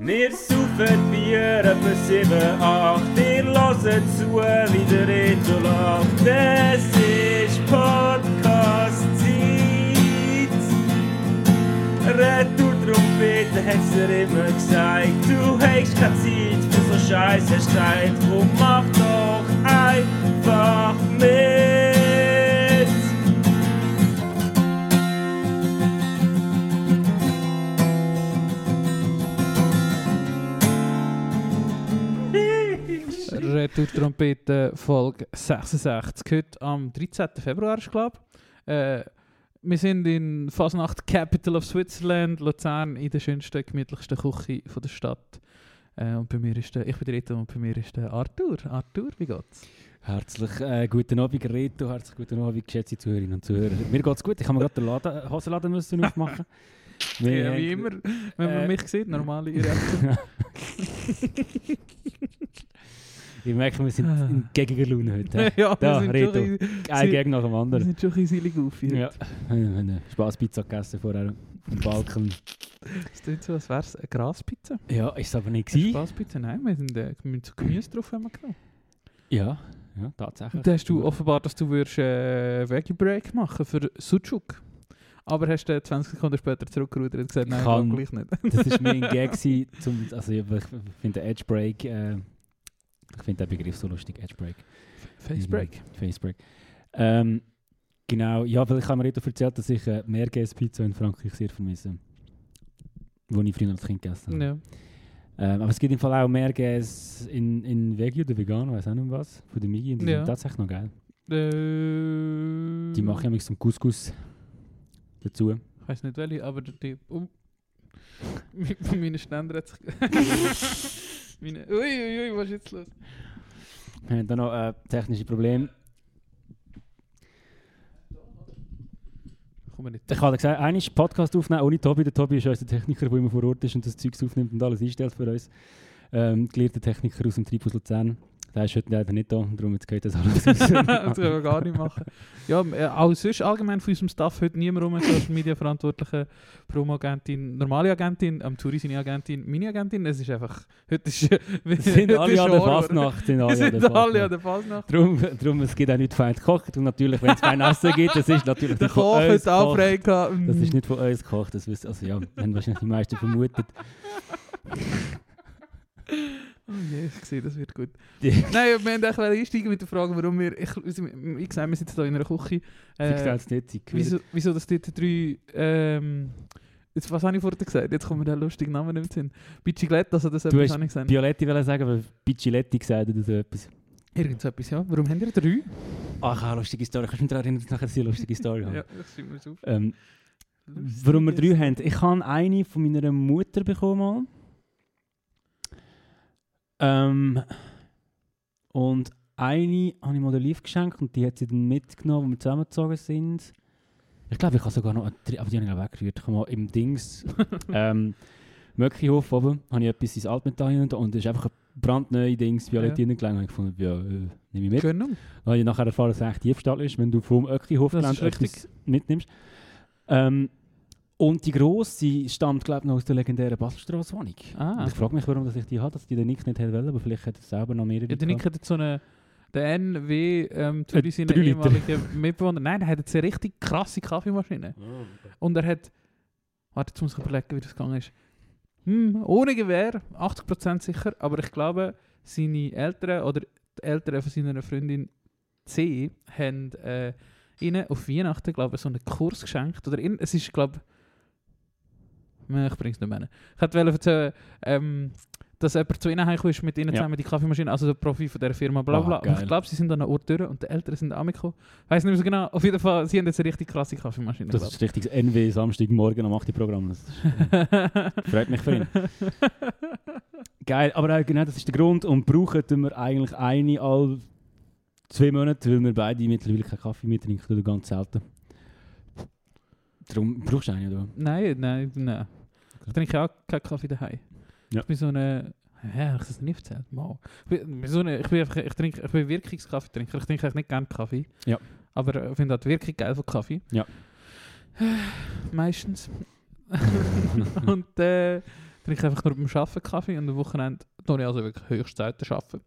Wir saufen Bier etwa 7, 8. Ihr hört zu, wie der Reto lacht. Es ist Podcast-Zeit. Retour-Trompete hat's dir immer gesagt. Du hast keine Zeit für so Scheiß, hast Zeit. Drum mach doch einfach mit. Retour-Trompete Folge 66. Heute am 13. Februar, ich glaube äh, Wir sind in Fasnacht Capital of Switzerland, Luzern, in der schönsten, gemütlichsten Küche von der Stadt. Äh, und bei mir ist der, ich bin der Rito und bei mir ist der Arthur. Arthur, wie geht's? Herzlich äh, guten Abend, Reto. Herzlich guten Abend, geschätzte Zuhörerinnen und Zuhörer. Mir geht's gut. Ich habe mir gerade den Laden, Hosenladen müssen aufmachen. ja, wie immer, wenn man äh, mich sieht, normale Reaktion. ich merke, wir sind in gegiger Laune heute. ja, Da, wir sind Reto. ein Sie- Gag nach dem wir anderen. sind schon ein bisschen seilig aufgeführt. Ja, wir haben eine Spaßpizza gegessen vorher vom Balken. Es tut so, als wäre es eine Graspizza. Ja, ist es aber nicht gewesen. Spaßpizza? Nein, wir sind äh, mit so Gemüse drauf haben wir genommen. Ja, ja, tatsächlich. Und hast du offenbar, dass du würdest, äh, Veggie Break machen für Sucuk. Aber hast du 20 Sekunden später zurückgerudert und gesagt, nein, Kann- ich gleich nicht. Das ist mir ein Gag zum, also ich, ich finde den Edge Break, äh, ich finde den Begriff so lustig, Edge Break. Face Break. Mhm, Face Break. Ähm, genau, ja, weil ich habe mir Reto erzählt, dass ich äh, Meergäse-Pizza in Frankreich sehr vermisse. Wo ich früher als Kind gegessen habe. Ja. Ähm, aber es gibt im Fall auch Meergäse in, in Veggie oder Vegan, weiß auch nicht was, von der Migi, die Ja. sind tatsächlich noch geil. Äh, Die mache ich nämlich zum Couscous dazu. Ich weiß nicht welche, aber der Typ. Oh. Bei meinen Ständer hat sich. meine, ui, ui, was ist jetzt los? Wir haben dann noch äh, technische Probleme. Komm nicht. Ich habe gesagt, einmal Podcast aufnehmen ohne Tobi. Der Tobi ist unser Techniker, der immer vor Ort ist und das Zeug aufnimmt und alles einstellt für uns. Ähm, gelehrter Techniker aus dem Treibhaus Luzern. Der ist heute leider nicht da, darum jetzt geht das alles das können wir gar nicht machen. Ja, äh, auch sonst allgemein von unserem Staff heute niemand rum, Social Media Verantwortliche, Promo-Agentin, normale Agentin, am Touri seine Agentin, meine Agentin. Es ist einfach, heute ist, sind heute alle an der Horror. Fastnacht. Sind Wir alle sind alle an der Fasnacht. Drum, drum, es gibt auch nicht fein gekocht. Und natürlich, wenn es fein Essen gibt, das ist natürlich Der nicht von Koch uns hat gekocht. frei gehabt. Das ist nicht von uns gekocht. Das wissen, also ja, haben wahrscheinlich die meisten vermutet. Oh je, ich sehe, das wird gut. Nein, wir haben echt einsteigen mit der Frage, warum wir, ich, wie gesagt, wir sitzen hier in einer Küche. Äh, jetzt nicht. sie wieso, wieso das dort drei, ähm, jetzt, was habe ich vorher gesagt? Jetzt kommt mir der lustige Name nicht mehr in den Sinn. Bicicletta, also das habe ich gesagt. Violetti wollen sagen, aber Bicciletti gesagt oder so etwas. Irgend so etwas, ja. Warum haben ihr drei? Ach, ich habe eine lustige Story. Kannst du mich daran erinnern, dass ich nachher eine lustige Story habe? Ja, ich schreibe mir auf. Ähm, warum wir drei haben. Ich habe eine von meiner Mutter bekommen. Mal. Ähm, und eine habe ich mal der Liv geschenkt und die hat sie dann mitgenommen, als wir zusammengezogen sind. Ich glaube, ich habe sogar noch eine, aber die habe ich auch weggerührt. Ich habe mal im Dings, ähm, Möckihof oben, habe ich etwas ins Altmetall und es ist einfach ein brandneues Dings, Violett Ja. reingelegt. Und ich fand, ja, äh, nehme ich mit. Gönnung. Dann habe ich nachher erfahren, dass es eigentlich Diebstahl ist, wenn du vom Öckihof mitnimmst. Ähm, und die grosse stammt, glaube ich, noch aus der legendären Baselstrasse-Wohnung. Ah. Und ich frage mich, warum dass ich die habe, dass die den Nick nicht hätte wollen, aber vielleicht hätte er selber noch mehrere Ja, der Nick hat jetzt so eine... Der NW, ähm, Touri, Äh, seine ehemalige Mitbewohner. Nein, der hat jetzt eine richtig krasse Kaffeemaschine. Und er hat... Warte, jetzt muss ich überlegen, wie das gegangen ist. Hm, ohne Gewehr, 80% sicher, aber ich glaube, seine Eltern oder die Eltern von seiner Freundin C haben äh, ihnen auf Weihnachten, glaube ich, so einen Kurs geschenkt. Oder in, es ist, glaube ich, bringe es nicht mehr. Ich wollte erzählen, ähm, dass jemand zu ihnen heimgekommen ist, mit ihnen zusammen die Kaffeemaschine, also der Profi von dieser Firma, bla Ah, bla. und ich glaube, sie sind an einem Ort durch und die Eltern sind angekommen. Ich weiß nicht mehr so genau. Auf jeden Fall, sie haben jetzt eine richtig krasse Kaffeemaschine. Das glaub ist richtig NW Samstagmorgen am 8. Programm. Das ist, freut mich für ihn. Geil, aber auch genau das ist der Grund. Und brauchen wir eigentlich eine all zwei Monate, weil wir beide mittlerweile keinen Kaffee mehr trinken oder ganz selten. Darum brauchst du eine, oder? Nein, nein, nein. Ich trinke auch keinen Kaffee daheim. Ja. Ich bin so eine. Ja, ich das nicht erzählt. Mal. Ich bin, so eine, ich bin, einfach, ich trinke, ich bin Wirkungskaffeetrinker. Ich trinke eigentlich nicht gerne Kaffee. Ja. Aber ich finde die Wirkung geil von Kaffee. Ja. Meistens. Und äh, trinke einfach nur beim Arbeiten Kaffee und am Wochenende tue ich also wirklich höchst selten arbeiten.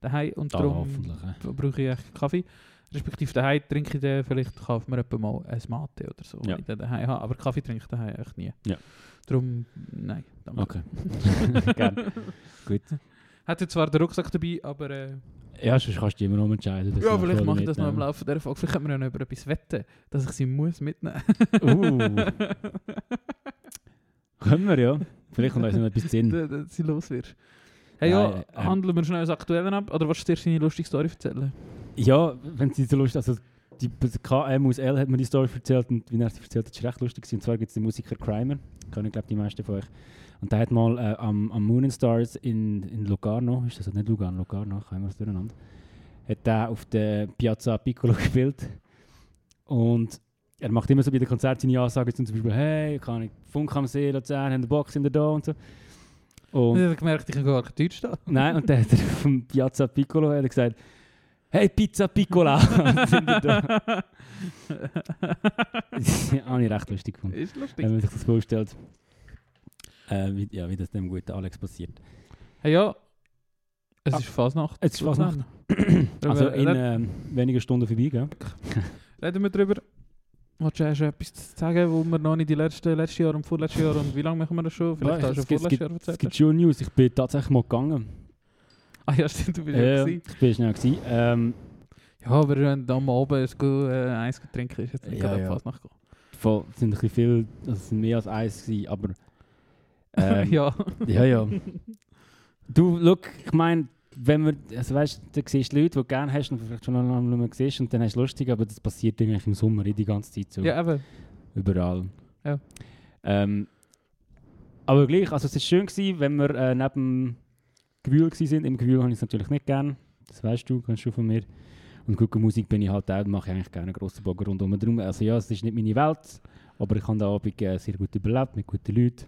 Daheim und Da darum hoffentlich. hä? brauche ich echt Kaffee. Respektive daheim trinke ich den, vielleicht kaufe mir jemand mal ein Mate oder so, wenn Ja. ich den daheim habe. Aber Kaffee trinke ich daheim echt nie. Ja. Darum, nein, danke. Okay. Gerne. Gut. Hätte zwar den Rucksack dabei, aber äh, Ja, sonst kannst du dich immer noch entscheiden. ja, vielleicht mache ich das noch im. Laufe der Folge. Vielleicht können wir ja noch über etwas wetten, dass ich sie muss mitnehmen. Uh. Können wir ja. Vielleicht kommt uns noch etwas Sinn. dass sie los wirst. Hey, ja, Nein, ähm, handeln wir schnell das Aktuelle ab? Oder willst du dir deine lustige Story erzählen? Ja, wenn sie so lustig also die KM aus L hat mir die Story erzählt und wie er sie erzählt hat, ist recht lustig. Und zwar gibt es den Musiker Crimer, kennen glaube die meisten von euch. Und der hat mal äh, am, am Moon and Stars in, in Locarno, ist das nicht Lugano, Locarno, haben wir es durcheinander, hat der auf der Piazza Piccolo gespielt. Und er macht immer so bei den Konzerten seine Ansagen, zum Beispiel, hey, kann ich Funk am See, Luzern, haben eine Box in der da und so. Und ich habe gemerkt, ich kann gar kein Deutsch stehen. Nein, und dann hat er vom Piazza Piccolo hat gesagt, hey Pizza Piccola. Sind wir da. Das habe ich recht lustig gefunden, Ist lustig. wenn man sich das vorstellt. Äh, wie, ja, wie das dem guten Alex passiert. Hey, ja, es Ah, ist Fasnacht. es ist Fasnacht. Also in ähm, wenigen Stunden vorbei, gell? Reden wir darüber. Willst du erst etwas zu sagen, wo wir noch nicht die letzten letzte Jahr und vorletzte Jahr und wie lange machen wir das schon? Vielleicht Ja, hast du es schon vorletztes es Jahr Es erzählt. gibt schon News, ich bin tatsächlich mal gegangen. Ah ja, stimmt, du bist Ja, ja gewesen. ich bin schnell gewesen. Ähm, Ja, aber wenn du am Abend ein Go- äh, Eis trinken ist jetzt nicht Ja, gerade ja. Fasnacht gehen. voll, es sind ein bisschen viel, also es sind mehr als eins gewesen, aber... ähm, ja. Ja, ja. Du, look, ich meine, wenn wir, also weißt du, siehst Leute, die du gerne hast und vielleicht schon lange nicht mehr siehst und dann hast du lustig, aber das passiert eigentlich im Sommer eh die ganze Zeit so. ja, eben. Überall. Ja. Ähm, aber gleich, also es war schön, gewesen, wenn wir äh, neben Gewühl sind. Im Gewühl habe ich es natürlich nicht gern. Das weißt du, kennst du von mir. Und gute Musik bin ich halt auch, mache ich eigentlich gerne einen grossen Bogen rundum drum. Also ja, es ist nicht meine Welt, aber ich habe den Abend äh, sehr gut überlebt mit guten Leuten.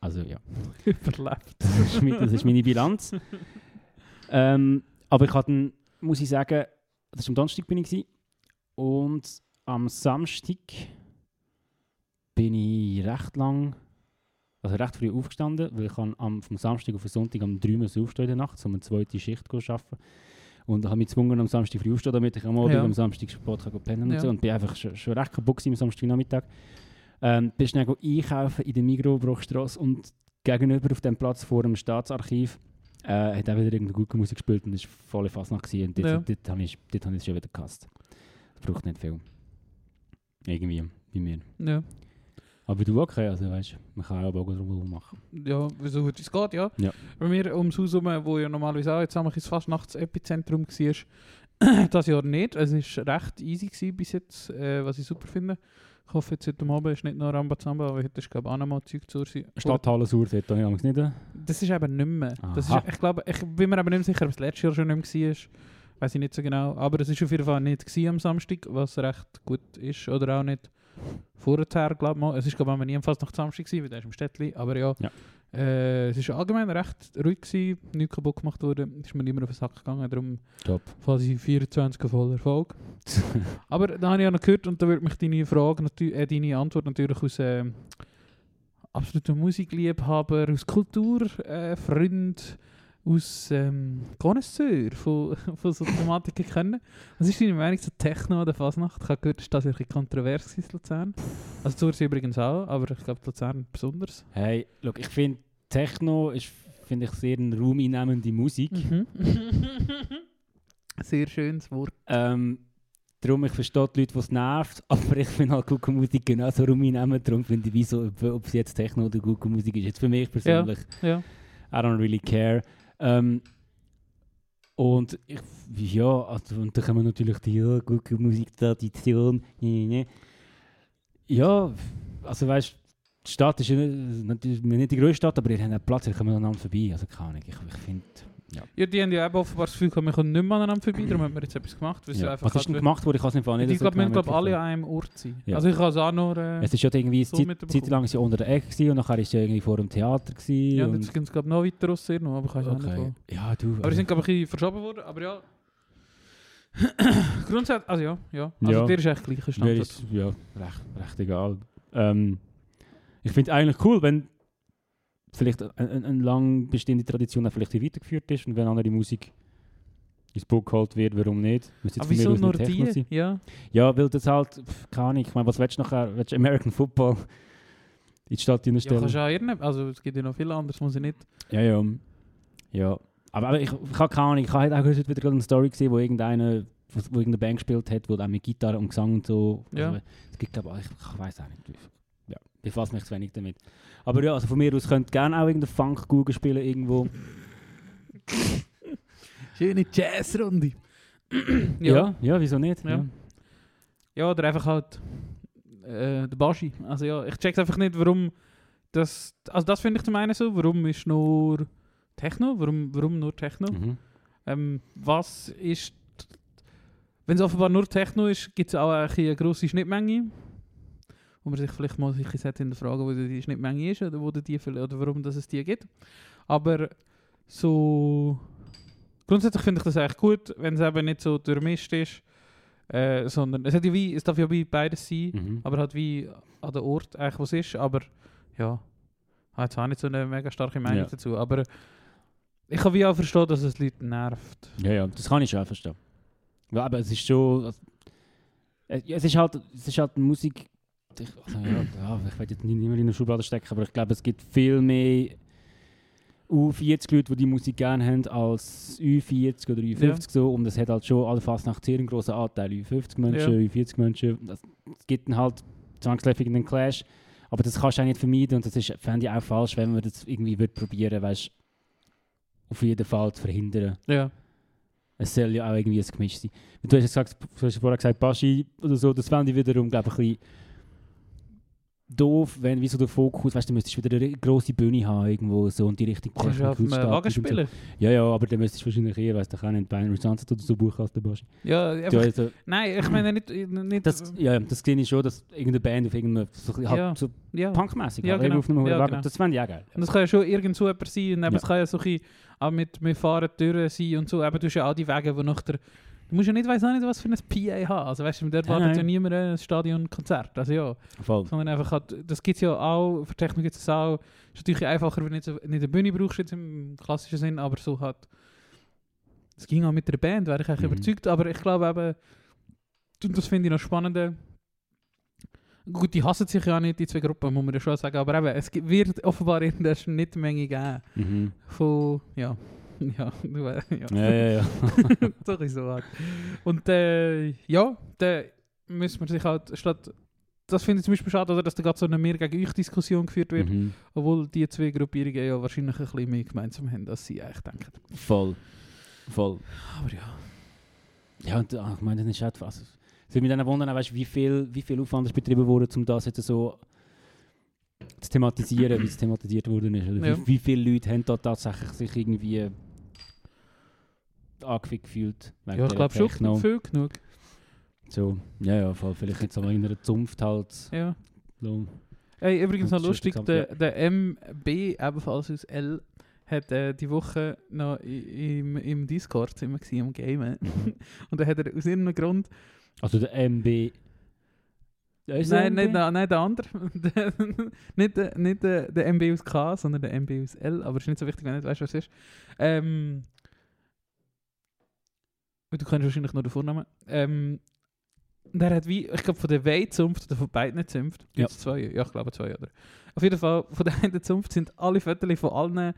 Also ja. Überlebt. Das ist, mi- das ist meine Bilanz. ähm, aber ich hatte, muss ich sagen, das war am Donnerstag bin ich gewesen, und am Samstag bin ich recht lang, also recht früh aufgestanden, weil ich kann am, vom Samstag auf den Sonntag um 3 Uhr aufstehen in der Nacht, um eine zweite Schicht zu arbeiten. Und habe mich gezwungen, am Samstag früh aufzustehen, damit ich am Abend Ja. am Samstag spät kann pennen und Ja. so. Und bin einfach schon, schon recht kaputt am Samstagnachmittag. Ähm, bin schnell einkaufen in der Migros-Bruchstrasse und gegenüber auf dem Platz vor dem Staatsarchiv äh, hat auch wieder irgendeine gute Musik gespielt und es war voll Fasnacht gewesen. Und dort, Ja. dort, habe ich, dort ich es schon wieder gehasst. Das braucht nicht viel. Irgendwie, bei mir. Ja. Aber du okay, also weißt du, man kann auch Bogen drum machen. ja, so gut es geht, ja. Ja. Bei mir ums Haus herum, wo ja normalerweise auch jetzt einmal ins Fastnachts-Epizentrum war, das Jahr nicht. Es war recht easy gewesen bis jetzt, äh, was ich super finde. Ich hoffe, jetzt heute Abend ist nicht nur Rambazamba, aber heute ist glaube ich auch noch mal Zeug zu sein. Stadthalle Sur, dort habe ich Angst nicht. Das ist eben nicht mehr. Das ist, ich glaube, ich bin mir aber nicht mehr sicher, ob es letztes Jahr schon nicht mehr war. Weiß ich nicht so genau. Aber es war auf jeden Fall nicht am Samstag, was recht gut ist. Oder auch nicht vorher, glaube ich mal. Es war glaube ich fast nach Samstag gewesen, weil der ist im Städtli. Aber ja, Ja. Äh, es war allgemein recht ruhig gewesen, nichts kaputt gemacht worden. Ist mir nicht mehr auf den Sack gegangen, darum Top. quasi 24 voller Erfolg. Aber da habe ich ja noch gehört und da würde mich deine Frage, äh, deine Antwort natürlich aus ähm, absoluter Musikliebhaber, aus Kulturfreund, äh, Freund, aus ähm, Connoisseur von, von so Thematiken kennen. Was ist deine Meinung zu Techno oder Fasnacht? Ich habe gehört, dass das ein bisschen kontrovers ist in Luzern. Also Zürich übrigens auch, aber ich glaube Luzern besonders. Hey, look, ich finde Techno ist finde ich sehr eine raumeinnehmende Musik. Mhm. Sehr schönes Wort. Ähm, darum, ich verstehe die Leute, die es nervt, aber ich finde halt gute Musik genauso raumeinnehmen. Darum finde ich, wieso, ob, ob es jetzt Techno oder gute Musik ist, jetzt für mich persönlich, Ja. I don't really care. Ähm, und ich, ja, also, und dann kommen natürlich die ja, gute Musiktradition. Nee, nee. Ja, also weißt die Stadt ist nicht, nicht die größte Stadt, aber ihr habt einen Platz, ihr kommt aneinander vorbei. Also keine Ahnung, ich, ich finde... Ja. Ja, die haben ja eben offenbar das Gefühl, gehabt, wir kommen nicht mehr aneinander vorbei, darum haben wir jetzt etwas gemacht. sie Ja. Was ist denn halt- gemacht worden? Ich kann es nicht nicht Ich glaube, wir genau glaub, alle an einem Ort sein. Ja. Also ich kann es auch nur... Äh, Es ist ja irgendwie so Zeit. Zeit lang ist ja unter der Ecke gewesen, und nachher ist ja irgendwie vor dem Theater gewesen. ja, und jetzt gibt es glaube noch weiter raus, noch, aber ich weiß auch nicht okay. wo. Ja, du. Aber die sind glaube ich ein bisschen verschoben worden, aber ja... Grundsätzlich, also ja, ja. Also Ja. dir ist echt gleicher Mir Standort. ist ja recht, recht egal. Ähm, ich finde es eigentlich cool, wenn vielleicht eine, eine, eine lang bestehende Tradition auch vielleicht weitergeführt ist und wenn andere Musik ins Boot geholt wird, warum nicht? Aber wieso nur Techno die? sein. Ja. Ja, weil das halt, pff, keine Ahnung, ich meine, was willst du nachher? Willst du American Football in die Stadt Ja, stellen? kannst du auch irgendeine, also es gibt ja noch viel anderes, muss ich nicht. Ja, ja. Ja. Aber, aber ich, ich habe keine Ahnung, ich habe halt auch heute wieder gerade eine Story gesehen, wo irgendeine, wo, wo irgendeine Band gespielt hat, wo auch mit Gitarre und Gesang und so. Ja. Also, es gibt, glaube ich, ich weiß auch nicht. Ja, befasse mich zu wenig damit. Aber ja, also von mir aus könnt gerne auch irgendeine Funk-Google spielen irgendwo. Schöne Jazzrunde. Ja. ja, wieso nicht? Ja. Ja. Ja, oder einfach halt äh, der Baschi. Also ja, ich check's einfach nicht, warum das. Also das finde ich zum einen so, warum ist nur Techno? Warum, warum nur Techno? Mhm. Ähm, was ist. Wenn es offenbar nur Techno ist, gibt es auch eine grosse Schnittmenge. Wo man sich vielleicht mal sich in der Frage, wo die Schnittmenge ist oder, wo die oder warum dass es die gibt. Aber so. Grundsätzlich finde ich das eigentlich gut, wenn es eben nicht so durchmischt ist. Äh, sondern es, hat ja wie, es darf ja wie beides sein, Mhm. aber halt wie an der Ort eigentlich was ist. Aber ja, ich habe jetzt auch nicht so eine mega starke Meinung Ja. dazu. Aber ich kann wie auch verstehen, dass es Leute nervt. Ja, ja, das kann ich schon auch verstehen. Ja, aber es ist schon. also, Es ist halt, es ist halt Musik. Ich, also, ja, ja, ich will jetzt nicht mehr in eine Schublade stecken, aber ich glaube, es gibt viel mehr U40 Leute, die die Musik gerne haben, als U40 oder U50 Ja. so. Und es hat halt schon alle fast nach sehr einen grossen Anteil. U50 Menschen, Ja. U40 Menschen. Es gibt dann halt zwangsläufig einen Clash. Aber das kannst du auch nicht vermeiden und das ist, fände ich auch falsch, wenn man das irgendwie würde probieren, weißt auf jeden Fall zu verhindern. Ja. Es soll ja auch irgendwie ein Gemisch sein. Du hast, gesagt, du hast vorher gesagt, Baschi oder so, das fände ich wiederum, glaube ich, ein bisschen doof, wenn wie so der Fokus, weißt du, müsstest wieder eine grosse Bühne haben irgendwo so und die richtige du auf so. Ja, ja, aber dann müsstest du wahrscheinlich eher, weißt du, auch nicht bei Sunset oder so buchen als der. Ja, einfach, also, nein, ich meine nicht... nicht das, ja, das sehe ich schon, dass irgendeine Band auf irgendeinem, so, bisschen Ja. halt so ja. punkmäßig, Ja, halt, genau. auf einem Ja, Wagen, genau. das fände ich auch geil. Und das kann ja schon irgend so jemand sein. Und eben, Ja. es kann ja so ein auch mit, Fahren durch sein und so. Eben, du hast ja auch die Wege, wo nach der... Du musst ja nicht, weiss auch nicht, was für ein PA haben. Also weißt du, dort Nein, wartet ja niemand ein Stadionkonzert. Also ja. Voll. Sondern einfach halt, das gibt es ja auch, für Technik gibt es auch. ist natürlich einfacher, wenn du nicht, so, nicht eine Bühne brauchst jetzt im klassischen Sinn, aber so halt... Es ging auch mit der Band, wäre ich eigentlich Mhm. überzeugt. Aber ich glaube eben, das finde ich noch spannender, Gut, die hassen sich ja nicht, die zwei Gruppen, muss man ja schon sagen. Aber eben, es wird offenbar in der Schnittmenge geben. Mhm. Von, ja, ja, du we- ja. Ja, ja, ja. so ein so halt. Und äh, ja, dann müssen wir sich halt, statt, das finde ich zum Beispiel schade, oder, dass da gerade so eine mehr gegen euch Diskussion geführt wird, mhm. obwohl die zwei Gruppierungen ja wahrscheinlich ein bisschen mehr gemeinsam haben, als sie eigentlich denken. Voll. Voll. Aber ja. Ja, und ah, ich meine, das ist halt was. Es würde mich dann wundern, weißt, wie, viel, wie viel Aufwand ist betrieben wurde, um das jetzt so zu thematisieren, wie es thematisiert worden ist. Oder Ja. wie, wie viele Leute haben da tatsächlich sich irgendwie angefickt gefühlt? Ja, ich glaube schon viel genug. So, ja, ja, voll, vielleicht nicht so in einer Zunft halt. Ja. So. Hey, übrigens noch lustig, der, der MB, ebenfalls aus L, hat äh, die Woche noch im, im Discord sind wir gewesen, am Gamen. Und da hat er aus irgendeinem Grund, Also der MB. Nein, der nicht, MB? der- nein, der andere, Der- nicht, der, nicht der, der MB aus K, sondern der MB aus L, aber ist nicht so wichtig, wenn du nicht weißt, was es ist. Ähm, du kannst wahrscheinlich nur den Vornamen. Ähm, und er hat wie, ich glaube von der W-Zunft oder von beiden Zunft, Ja. gibt es zwei? Ja, ich glaube zwei, oder? Auf jeden Fall, von der einen Zunft sind alle Fotos von allen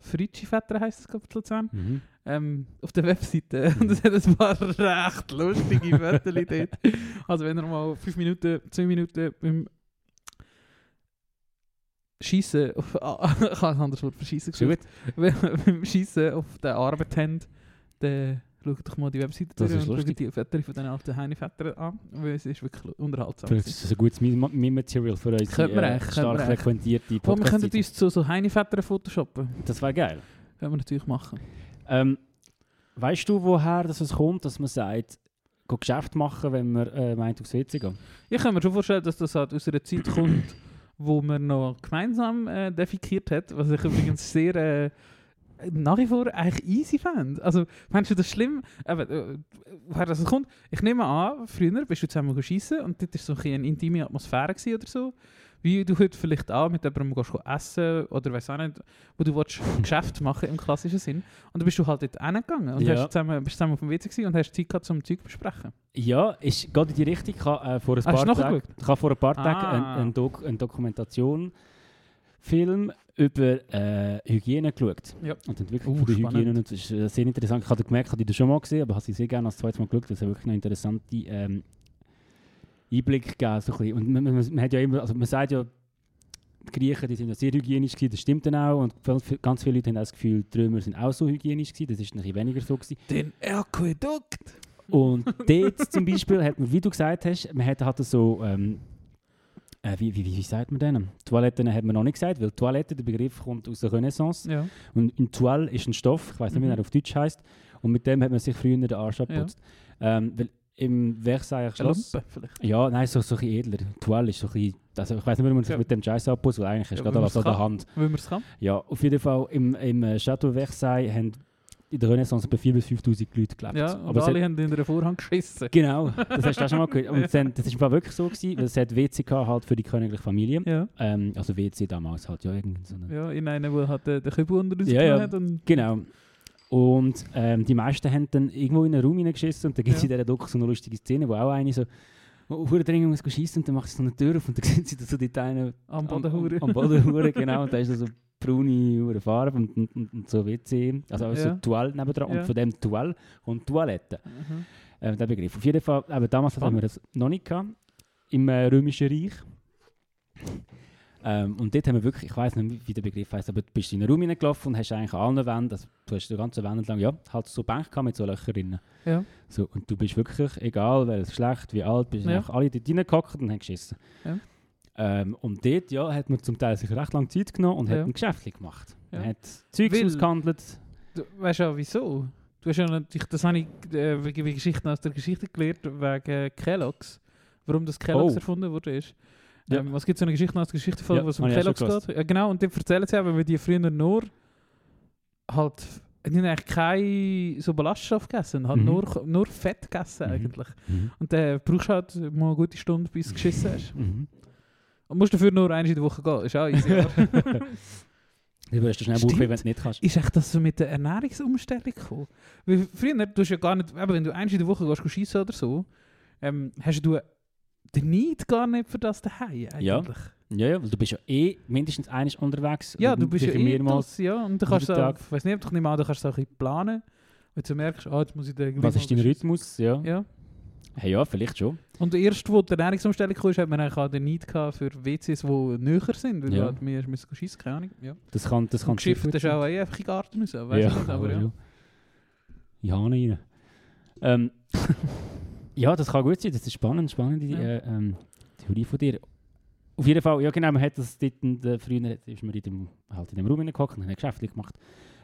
Fritschi-Vettern, heisst es, glaube ich, Luzern, Mhm. ähm, auf der Webseite. Und es hat ein paar recht lustige Fotos dort. Also wenn ihr mal fünf Minuten, zehn Minuten beim Schießen auf, ah, ich habe ein anderes Wort für Schießen ihr beim Schießen auf der Arbeit habt, dann schaut doch mal die Webseite Das durch und schaut die Fotos von den alten Heine-Vettern an, weil es ist wirklich unterhaltsam. Vielleicht ist das ein gutes Meme- Meme-Material für uns. Könnte man echt, könnte stark echt. frequentierte Oh, wir könnten uns zu so Heine-Vettern photoshoppen. Das wäre geil. Können wir natürlich machen. Ähm, weißt du, woher das es kommt, dass man sagt, go Geschäft machen, wenn man äh, meint, aufs WC gehen? Ich kann mir schon vorstellen, dass das halt aus einer Zeit kommt, wo man noch gemeinsam äh, defekiert hat, was ich übrigens sehr äh, nach wie vor eigentlich easy fand. Also, meinst du das schlimm? Eben, äh, woher das kommt? Ich nehme an, früher bist du zusammen schießen und dort war so ein bisschen eine intime Atmosphäre oder so. Wie du heute vielleicht auch mit jemandem gehst essen oder weiß auch nicht, wo du willst, ein Geschäft machen im klassischen Sinn. Und dann bist du halt dort hingegangen und Ja. hast zusammen, bist zusammen auf dem WC und hast Zeit gehabt, zum Zeug besprechen. Ja, ist gerade in die Richtung. Ich habe äh, vor ein paar Tagen, nachgeschaut? ich habe vor ein paar Tagen Ah. einen, einen, Dok einen Dokumentation-Film über äh, Hygiene geschaut. Ja. Und die Entwicklung Uh, von der. Hygiene. Und das ist äh, sehr interessant. Ich habe gemerkt, ich die das schon mal gesehen, aber habe sie sehr gerne als zweites Mal geschaut, weil es wirklich noch interessante ähm, Einblick gegeben so ein. Und man, man, man hat ja immer, also man sagt ja, die Griechen die sind ja sehr hygienisch gewesen, das stimmt dann auch. Und ganz viel- ganz viele Leute haben auch das Gefühl, die Römer sind auch so hygienisch gewesen, das ist ein bisschen weniger so gewesen. Den Aquädukt! Und dort zum Beispiel hat man, wie du gesagt hast, man hat, hat so, ähm, äh, wie, wie, wie sagt man denn? Toiletten hat man noch nicht gesagt, weil Toilette, der Begriff kommt aus der Renaissance. Ja. Und ein Toile ist ein Stoff, ich weiß nicht, wie Mhm. er auf Deutsch heißt. Und mit dem hat man sich früher den Arsch abgeputzt. Ähm, weil im Versailler Schloss. Lumpe vielleicht. Ja, nein, so, so ein bisschen edler. Toile ist so ein bisschen, also ich weiß nicht, wie man sich Ja. mit dem Scheiß abputzt, weil eigentlich hast Ja, gerade alles an der. Hand. Wenn man es kann. Ja, auf jeden Fall im, im äh, Château Versailles haben in der Renaissance bei 4.000 bis 5'000 Leute gelebt. Ja, und Aber hat- alle haben in der Vorhang geschissen. Genau, das hast du auch schon mal gehört. Und dann, das Fall wirklich so gewesen, weil es hat WC halt für die königliche Familie. Ja. Ähm, also WC damals halt, ja, irgend so eine. Ja, in einen, wo halt den, den Kübel unter uns Ja, ja. hat. Und Genau. Und ähm, die meisten haben dann irgendwo in einen Raum hineingeschissen und da gibt es Ja. in dieser Doku so eine lustige Szene, wo auch eine so hure dringend muss schießen und dann macht sie so eine Tür auf und dann sehen sie da so die einen am Boden. Am, Boden genau. Und da ist so braune Farbe und, und, und, und so WC, also auch so Ja. Toile nebendran. Ja. Und von dem Toile und Toilette. Mhm. äh, der Begriff. Auf jeden Fall, aber damals hatten wir das noch nicht gehabt, im äh, Römischen Reich. Ähm, und dort haben wir wirklich, ich weiß nicht, wie der Begriff heißt, aber du bist in einen Raum hineingelaufen und hast eigentlich an allen Wänden, also du hast die ganze Wand entlang, ja, halt so Bänke mit so Löchern drin. Ja. So, und du bist wirklich, egal welches Geschlecht, wie alt, bist Ja. einfach alle dort reingehockt und haben geschissen. Ja. Ähm, und dort, ja, hat man zum Teil sich recht lange Zeit genommen und Ja. hat ein Geschäft gemacht. Man Ja. hat Zeugs Weil- ausgehandelt. Du weißt ja, wieso? Du hast ja natürlich, das habe ich äh, wegen Geschichten aus der Geschichte gelernt, wegen Kellogg's. Warum das Kellogg's Oh. erfunden wurde ist. Ja. Ähm, was gibt es so eine Geschichte aus der Geschichte, von, Ja, wo es um Kellogg's geht? Ja, genau, und dann erzählen sie eben, weil die früher nur halt, die haben eigentlich keinen so Ballaststoff gegessen, halt Mhm. nur, nur Fett gegessen Mhm. eigentlich. Mhm. Und dann brauchst du halt mal eine gute Stunde, bis du geschissen hast. Mhm. Und musst dafür nur einmal in der Woche gehen, ist auch easy. Du wirst schnell Stimmt. Wenn du nicht kannst. ist echt das so mit der Ernährungsumstellung gekommen? Weil früher, du hast ja gar nicht, eben, wenn du einmal in der Woche gehst, schiessen oder so, ähm, hast du den Need gar nicht für das daheim eigentlich. Ja. Ja, ja, weil du bist ja eh mindestens einiges unterwegs. Ja, du bist ja eh das, ja. Und kannst du, den auch, ich weiß nicht, ob du nicht mal, du kannst so ein bisschen planen, wenn du merkst, ah, jetzt muss ich den Was ist dein Rhythmus? Ja. Ja. Hey, ja, vielleicht schon. Und erst, wo die Ernährungsumstellung kam, hat man eigentlich auch den gehabt für WCs, die näher sind, weil Ja. halt mehr müssen schiessen, keine Ahnung. Ja. Das kann, das kann geschifft ist auch eh einfach in den Garten raus, weiss ja, ich nicht, aber ja. Ja, rein. Ähm, ja, das kann gut sein. Das ist spannend, spannende Ja. äh, ähm, Theorie von dir. Auf jeden Fall, ja genau, man hat das dort, der- früher ist man in dem, halt in dem Raum hineingehockt und hat Geschäfte gemacht.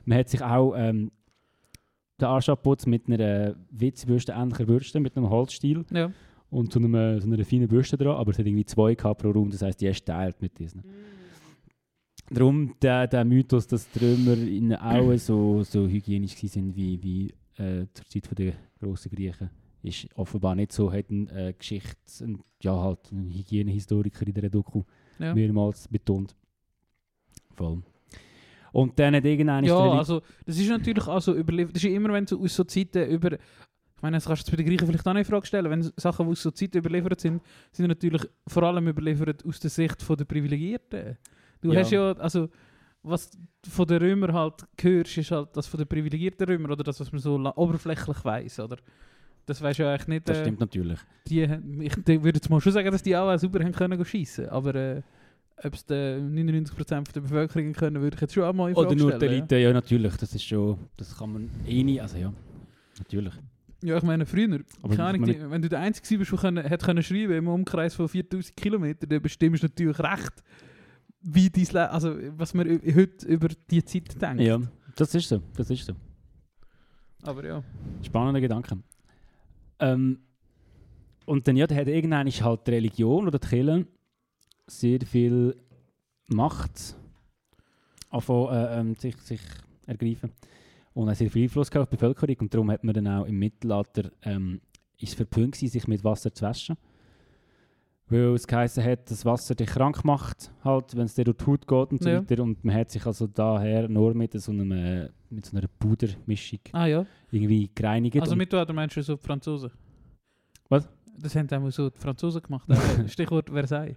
Man hat sich auch ähm, den Arsch abgeputzt mit einer WC-Bürste, ähnlicher Bürste, mit einem Holzstiel Ja. und so, einem, so einer feinen Bürste dran, aber es hat irgendwie zwei gehabt pro Raum, das heisst, die du teilt mit diesen. Darum der, der Mythos, dass die Römer in auch so, so hygienisch waren wie, wie äh, zur Zeit der grossen Griechen, ist offenbar nicht so, hat ein äh, Geschichts-, ein, ja halt ein Hygienehistoriker in der Doku Ja. mehrmals betont. Voll. Und dann hat irgendeiner Ja, also das ist natürlich auch so überliefert. Das ist immer, wenn du aus so Zeiten über. Ich meine, das kannst du bei den Griechen vielleicht auch nicht in Frage stellen. Wenn Sachen, die aus so Zeiten überliefert sind, sind natürlich vor allem überliefert aus der Sicht von der Privilegierten. Du Ja. hast ja, also, was du von den Römern halt hörst, ist halt das von den privilegierten Römern oder das, was man so oberflächlich weiß, oder? Das weißt du ja eigentlich nicht. das äh, stimmt natürlich. die, ich de- würde jetzt mal schon sagen, dass die auch super haben können schiessen, aber äh, ob es der 99% der Bevölkerung können, würde ich jetzt schon auch mal in Frage Oder nur die stellen. ja. Elite, ja. natürlich, das ist schon, das kann man eh nicht, also ja, natürlich. Ja, ich meine, früher, Aber keine Ahnung, wenn du der Einzige warst, der können, hat können schreiben im Umkreis von 4000 Kilometern, dann bestimmst du natürlich recht, wie dein Le also was man heute über die Zeit denkt. Ja, das ist so, das ist so. Aber ja. Spannender Gedanke. Ähm, und dann ja, dann hat irgendwann ist halt die Religion oder die Kirche sehr viel Macht anfangen, äh, ähm, sich, sich ergreifen und auch sehr viel Einfluss auf die Bevölkerung und darum hat man dann auch im Mittelalter ähm, ist verpönt gewesen, sich mit Wasser zu waschen. Weil es geheißen hat, dass Wasser dich krank macht, halt, wenn es dir durch die Haut geht und so Ja. weiter. Und man hat sich also daher nur mit so, einem, äh, mit so einer Pudermischung Ah ja. irgendwie gereinigt. Also und, mit du oder meinst du so die Franzosen? Was? Das haben dann so die Franzosen gemacht. äh, Stichwort Versailles.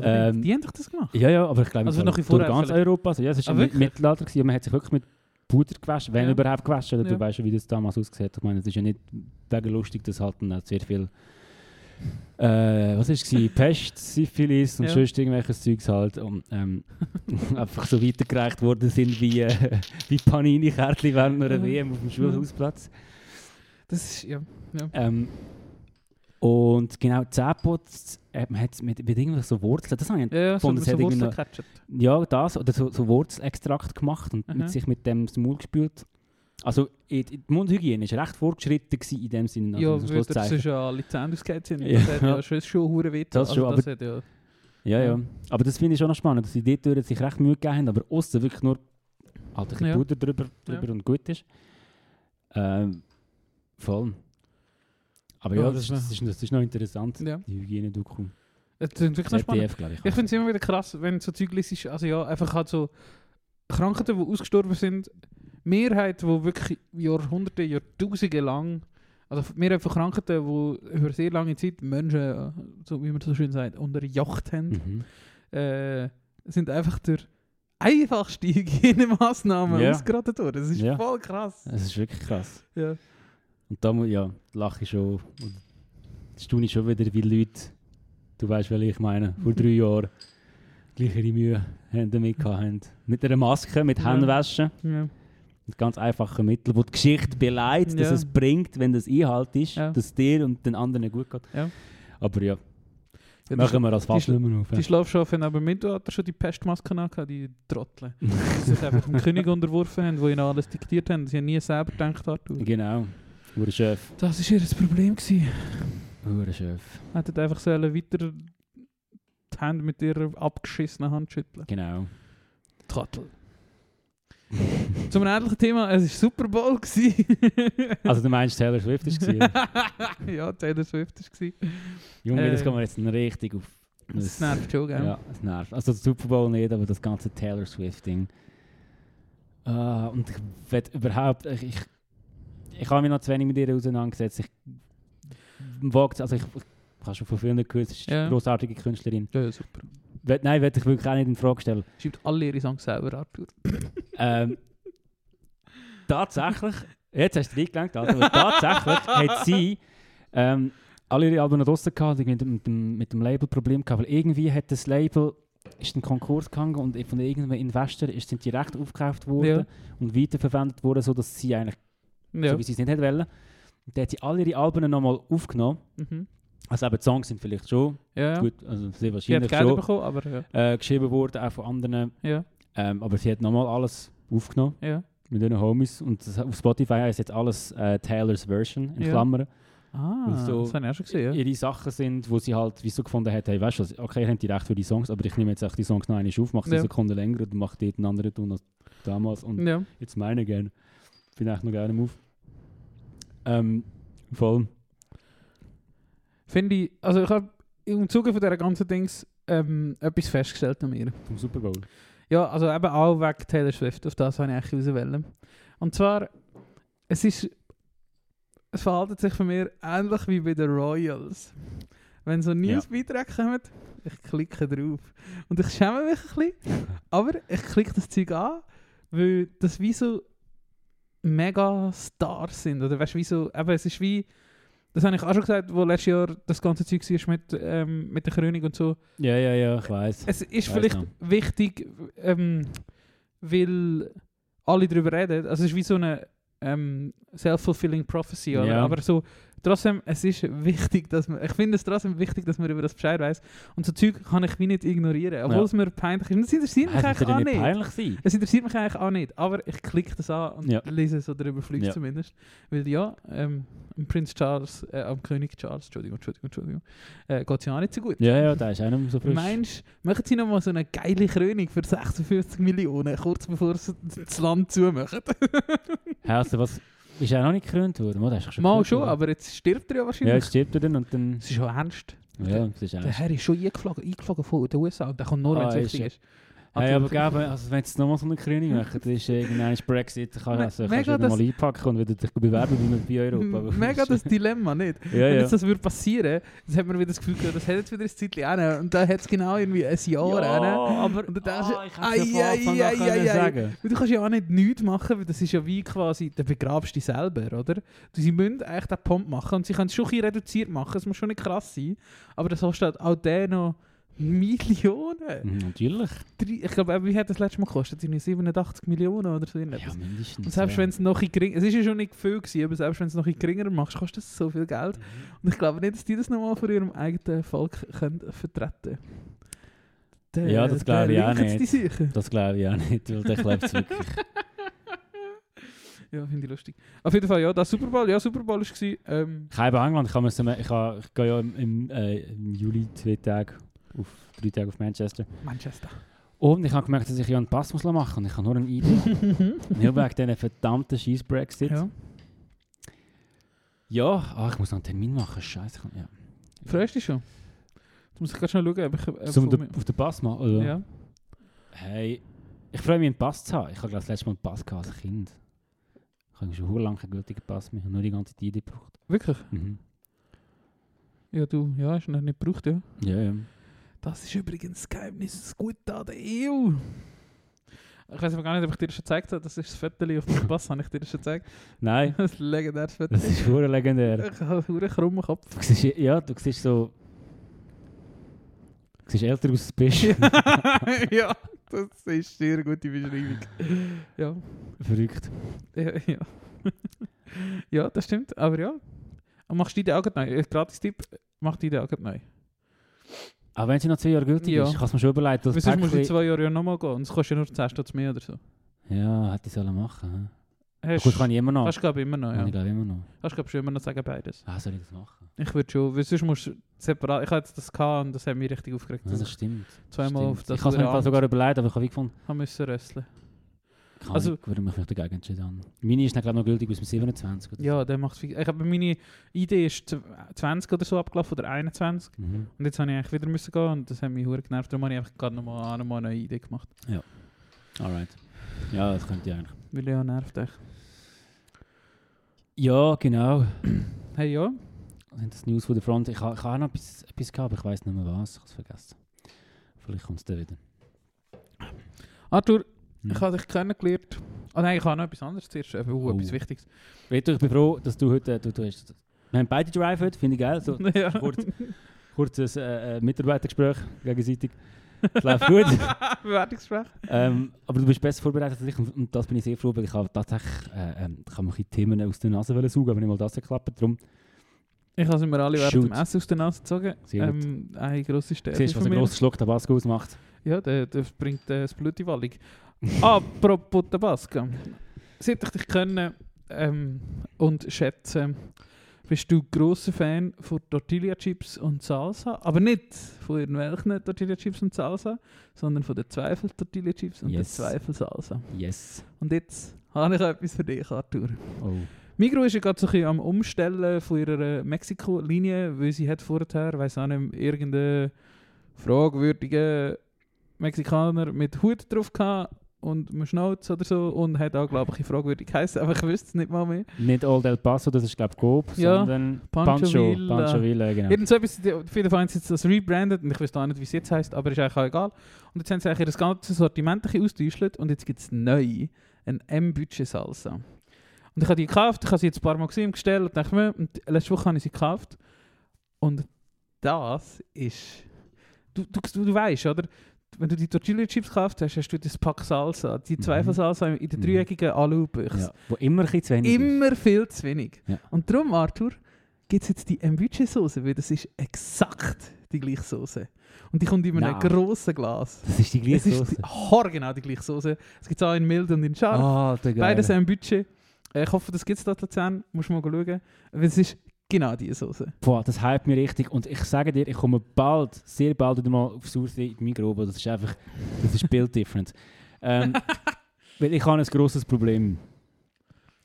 Ähm, die haben doch das gemacht. ja, ja, aber ich glaube, Also im noch durch ganz vielleicht. Europa. Also, ja, es ist Ah, wirklich? Mittelalter gewesen, und man hat sich wirklich mit Puder gewaschen, wenn Ja. überhaupt gewaschen. Oder Ja. Du weißt ja, wie das damals ausgesehen hat. Ich meine, es ist ja nicht wegen lustig, dass halt dann sehr viel äh, was ist es? Pest, Syphilis und Ja. sonst irgendwelches Zeugs halt und, ähm, einfach so weitergereicht worden sind wie, äh, wie Panini-Kärtchen während einer Ja. WM auf dem Schulhausplatz. Das ist, ja. ja. Ähm, und genau, Zähneputz, äh, man hat mit, mit irgendwie so Wurzeln, das habe ich Ja, ja, so, so Wurzeln gecatcht. ja, das oder so, so Wurzelextrakt gemacht und mit sich mit dem das Maul gespült. Also die Mundhygiene war recht fortgeschritten in dem Sinne. Also Ja, das ist ja sind. Ja. Das hat ja schon, schon hure weh. Das schon, das hat ja... ja, ja. Aber das finde ich schon noch spannend, dass sie dort sich recht Mühe gegeben haben, aber außen wirklich nur halt ein bisschen Ja. Puder drüber, drüber und gut ist. Ähm, voll. Aber ja, Ja, das, das ist, das, ist, ist noch interessant, Ja. die Hygiene-Doku. Ich. Ich finde es immer wieder krass, wenn so Zeug liest, also ja, einfach halt so Krankheiten, die ausgestorben sind, Mehrheit, die wirklich Jahrhunderte, Jahrtausende lang, also Mehrheit von Krankheiten, die über sehr lange Zeit Menschen, äh, so wie man so schön sagt, unter Yacht haben, Mhm. äh, sind einfach durch einfachste Hygienemaßnahmen Ja. ausgeraten worden. Das ist Ja. voll krass. Das ist wirklich krass. Ja. Und da ja, lache ich schon. Und staune ich schon wieder, wie Leute, du weißt, welche ich meine, vor drei Jahren gleichere Mühe haben damit haben. Mit einer Maske, mit Ja. Händewaschen, Ja. mit ganz einfachen Mitteln, wo die Geschichte beleidigt, dass Ja. es bringt, wenn das Einhalt ist, Ja. dass es dir und den anderen gut geht. Ja. Aber ja, Ja, die, machen wir das fast die- nicht mehr auf. die Schlafschafe haben aber im Mittelalter schon die Pestmaske angehabt, die Trottel. die sich einfach dem König unterworfen haben, der ihnen alles diktiert haben. Sie haben nie selber gedacht, Arthur. genau, Hure Chef. Das war ihr Problem. Gewesen. Hure Chef. Hätten einfach sollen weiter die Hände mit ihrer abgeschissenen Hand schütteln. Genau. Trottel. Zum ähnlichen Thema, es war Super Bowl. Also du meinst, Taylor Swift war ja, Taylor Swift war. Junge, das Äh, kann man jetzt richtig auf... Das nervt schon, gell? Ja, es nervt. Also der Super Bowl nicht, aber das ganze Taylor Swift-Ding. Ah, und ich will überhaupt... Ich, ich, ich habe mich noch zu wenig mit ihr auseinandergesetzt. Ich wagt also ich, ich habe schon von vielen gehört, sie ist Ja. eine grossartige Künstlerin. Ja, ja, super. Will, nein, werde ich wirklich auch nicht in Frage stellen. Schreibt alle ihre Songs selber, Arthur. Ähm, tatsächlich, jetzt hast du dich eingelenkt, Alter, aber tatsächlich hat sie ähm, alle ihre Alben noch draussen gehabt, irgendwie mit, dem- mit, dem, mit dem Label-Problem gehabt, weil irgendwie hat das Label ist in Konkurs gegangen und von irgendeinem Investor ist, sind die Rechte aufgekauft worden Ja. und weiterverwendet worden, sodass sie eigentlich, Ja. so wie sie es nicht hätte wollen. Und dann hat sie alle ihre Alben nochmal aufgenommen. Mhm. Also eben die Songs sind vielleicht schon Ja, ja. gut, also sehr Sie hat wahrscheinlich Geld schon bekommen, aber ja. äh, geschrieben worden, auch von anderen. Ja, Ähm, aber sie hat nochmal alles aufgenommen ja. mit ihren Homies. Und das, auf Spotify ist jetzt alles äh, Taylors Version, in. Klammern. Ah, so das habe ich auch schon gesehen. Ihre Sachen sind, wo sie halt wie so gefunden hat, hey, weißt du okay, ihr habt die Recht für die Songs, aber ich nehme jetzt auch die Songs noch einmal auf, mache sie eine Sekunde länger und mache dort einen anderen Ton als damals. Und jetzt meine gerne. Finde ich noch gerne Move. Ähm, voll. Finde ich, also ich habe im Zuge von dieser ganzen Dings ähm, etwas festgestellt an mir. Vom Super Bowl. Ja, also eben auch wegen Taylor Swift, auf das habe ich eigentlich rauswählen. Und zwar, es ist, es verhaltet sich für mich ähnlich wie bei den Royals. Wenn so Newsbeiträge kommen, ich klicke drauf. Und ich schäme mich ein bisschen, aber ich klicke das Zeug an, weil das wie so mega Stars sind. Oder weißt du, wie so, eben, es ist wie, das habe ich auch schon gesagt, wo letztes Jahr das ganze Zeug war mit, ähm, mit der Krönung und so. Ja, ja, ja, ich weiß. Es ist vielleicht noch. wichtig, ähm, weil alle darüber reden. Also es ist wie so eine ähm, self-fulfilling prophecy, oder? Ja. aber so trotzdem, es ist wichtig, dass man, ich finde es trotzdem wichtig, dass man über das Bescheid weiß. Und so Zeug kann ich wie nicht ignorieren, obwohl Ja. es mir peinlich ist. Und Das interessiert mich Es eigentlich auch nicht peinlich sein. Es interessiert mich eigentlich auch nicht, aber ich klicke das an und Ja. lese es oder überfliege Ja. zumindest. Weil ja, ähm, am Prinz Charles, äh, am König Charles, Entschuldigung, Entschuldigung, Entschuldigung, äh, geht es ja auch nicht so gut. Ja, ja, da ist auch nicht mehr so frisch. Meinst du, machen sie noch mal so eine geile Krönung für 56 Millionen, kurz bevor sie das Land zumachen? Also, was ist er noch nicht gekrönt worden? oder? Er Mal schon, worden? aber jetzt stirbt er ja Ja, wahrscheinlich. jetzt stirbt er dann und dann... Es ist schon ernst. Ja, das ist Der eigentlich... Herr ist schon eingeflogen, eingeflogen von den USA und der kommt nur, wenn es Ah, wichtig ist ist. Hey, aber geben, also wenn es nochmal so eine Krönung machen, dann ist irgendwann Brexit, kann, also, kannst du das- mal einpacken und wieder dich bewerben bei, bei Europa. Mega das Dilemma, nicht? Ja, Wenn ja. jetzt das würde passieren, dann hat man wieder das Gefühl, das hat jetzt wieder ein Zeitchen an und da hat es genau irgendwie ein Jahr an. aber Und dann du, ah, ich hätte ja sagen. Du kannst ja auch nicht nichts machen, weil das ist ja wie quasi, der begrabst dich selber, oder? Du, sie müssen eigentlich den Pump machen und sie können es schon ein reduziert machen, es muss schon nicht krass sein, aber das kostet halt auch der noch Millionen. Mhm, Natürlich. Drei, ich glaube, wie hat das letzte Mal gekostet? Irgendwie 87 Millionen oder so. Ja, mindestens. und selbst ja. wenn es noch geringer, es ist ja schon nicht viel gewesen, aber selbst wenn es noch geringer machst, kostet das so viel Geld. Und ich glaube nicht, dass die das nochmal vor ihrem eigenen Volk können vertreten können. Ja, das glaube ich auch nicht. Das glaube ich auch nicht, weil der klebt es wirklich. Ja, finde ich lustig. Auf jeden Fall, ja, das Super Bowl, ja, Super Bowl war ähm, Ich habe England, ich, müssen, ich, habe, ich gehe ja im, im, äh, im Juli zwei Tage auf drei Tage auf Manchester. Manchester. Und ich habe gemerkt, dass ich ja einen Pass muss machen und ich habe nur eine Idee. Nur wegen diesen verdammten scheiß Brexit. Ja, ja. ah, ich muss noch einen Termin machen, scheiße. Ja. Freust du dich schon? Jetzt muss ich gerade schnell schauen, ob ich... Äh, Zum de, auf den Pass machen, oder? ja. Hey, ich freue mich, einen Pass zu haben. Ich habe das letzte Mal einen Pass gehabt als Kind. Ich habe schon lange keinen gültigen Pass mehr. Ich habe nur die ganze Zeit gebraucht. Wirklich? Mhm. Ja, du, ja, hast du noch nicht gebraucht, ja. Ja, ja. Das ist übrigens das Geheimnis, das Gute an der EU. Ich weiß aber gar nicht, ob ich dir das schon gezeigt habe. Das ist das Viertel auf meinem Pass, habe ich dir das schon gezeigt? Nein, Das legendäres Viertel. das ist verdammt legendär. Ich habe einen krummen Kopf. Du siehst, ja, du siehst so... Du siehst älter aus als du bist. ja, das ist eine sehr gute Beschreibung. Ja, Verrückt. ja, ja. ja, das stimmt. Aber ja. Und machst du die Augen neu? Äh, Gratis-Tipp, mach die Augen neu. Aber wenn sie noch zwei Jahre gültig Ja. ist, kannst du mir schon überlegen, dass sonst musst du in zwei Jahren ja nochmal gehen. Und es kostet ja nur 10 Stutz mehr oder so. Ja, hätte ich sollen machen. Hast, Gut, kann ich immer noch. Hast du glaube ich immer noch, Kann ja. ich glaube immer noch. Hast du glaube schon immer noch sagen beides. Ah, soll ich das machen? Ich würde schon, weil sonst musst du separat... Ich hatte das gehabt und das hat mich richtig aufgeregt. Ja, das ich stimmt. zweimal Stimmt. auf das ich habe es mir sogar überlegt, aber ich habe wie gefunden, haben müssen rösseln. Kann Also- ich, würde mich vielleicht dagegen entschieden haben. Meine ist dann noch gültig bis zum 27. Oder Ja, der macht viel. Ich habe meine Idee ist zw- 20 oder so abgelaufen oder 21. so. Mhm. Und jetzt habe ich eigentlich wieder müssen gehen und das hat mich hure genervt. Darum habe ich einfach gerade nochmal noch mal eine Idee gemacht. Alright. Ja, das könnte ich eigentlich. Weil ja nervt echt. Ja, genau. Hey ja, Das sind das News von der Front. Ich habe ich habe auch noch etwas, etwas gehabt, aber ich weiß nicht mehr was. Ich habe es vergessen. Vielleicht kommt es dann wieder. Arthur. Ich habe dich kennengelernt. Ah nein, ich habe noch etwas anderes zuerst. Äh, oh, Oh. etwas Wichtiges. Reto, ich bin froh, dass du heute... Du, du hast, wir haben beide Drive heute, finde ich geil. So, ja. kurz, kurzes äh, Mitarbeitergespräch gegenseitig. Es läuft gut. Bewertungsgespräch. ähm, aber du bist besser vorbereitet als ich und, und das bin ich sehr froh, weil ich habe tatsächlich äh, ähm, ich habe mir ein bisschen Themen aus der Nase saugen, aber nicht mal das geklappt. Darum Ich habe sie mir alle während dem Essen aus der Nase gezogen. Sehr. Ähm, eine grosse Stärke siehst du, was ein grosser Schluck Tabasco ausmacht. Ja, der, der bringt äh, das Blut in Wallung. Apropos Tabasco. Seit ich dich kenne ähm, und schätze, bist du grosser Fan von Tortilla Chips und Salsa. Aber nicht von irgendwelchen Tortilla Chips und Salsa, sondern von den Zweifel Tortilla Chips und Yes. den Zweifel Salsa. Yes. Und jetzt habe ich etwas für dich, Arthur. Oh. Migros ist ja gerade so ein bisschen am Umstellen von ihrer Mexiko-Linie, weil sie hat vorher, weiß auch nicht, irgendeinen fragwürdigen Mexikaner mit Hut drauf gehabt und einem Schnauz oder so und hat auch, glaube ich, ein fragwürdig geheißen, aber ich wüsste es nicht mal mehr. Nicht Old El Paso, das ist glaube ich Coop, Ja, sondern Pancho Pancho. Villa. Genau. Irgend so etwas, die- auf jeden Fall haben jetzt das rebranded und ich weiß auch nicht, wie es jetzt heisst, aber ist eigentlich auch egal. Und jetzt haben sie eigentlich das ganze Sortiment ausgetäuscht und jetzt gibt es neu ein M-Budget-Salsa. Und ich habe die gekauft, ich habe sie jetzt ein paar Mal gesehen im Gestell und dachte mir, und letzte Woche habe ich sie gekauft und das ist... Du, du, du, du weißt, oder? Wenn du die Tortilla Chips gekauft hast, hast du das Pack Salsa, die Mhm. Zweifelsalsa in der Mhm. dreieckigen Alu-Büchse. ja, wo immer ein zu wenig ist. Immer viel zu wenig. Ja. Und darum, Arthur, gibt es jetzt die Mbüche-Soße, weil das ist exakt die gleiche Soße. Und die kommt in einem grossen Glas. Das ist die Es gleiche ist Soße. die- haargenau die gleiche Soße. Es gibt es auch in mild und in scharf. Geil. Beides Budget. Äh, Ich hoffe, das gibt es dort in Luzern. Musst du mal schauen. Weil es ist genau diese Soße. Boah, das hype mir richtig. Und ich sage dir, ich komme bald, sehr bald wieder mal auf Sursee in mein Grobo. Das ist einfach, das ist Bild different. Ähm, weil ich habe ein grosses Problem.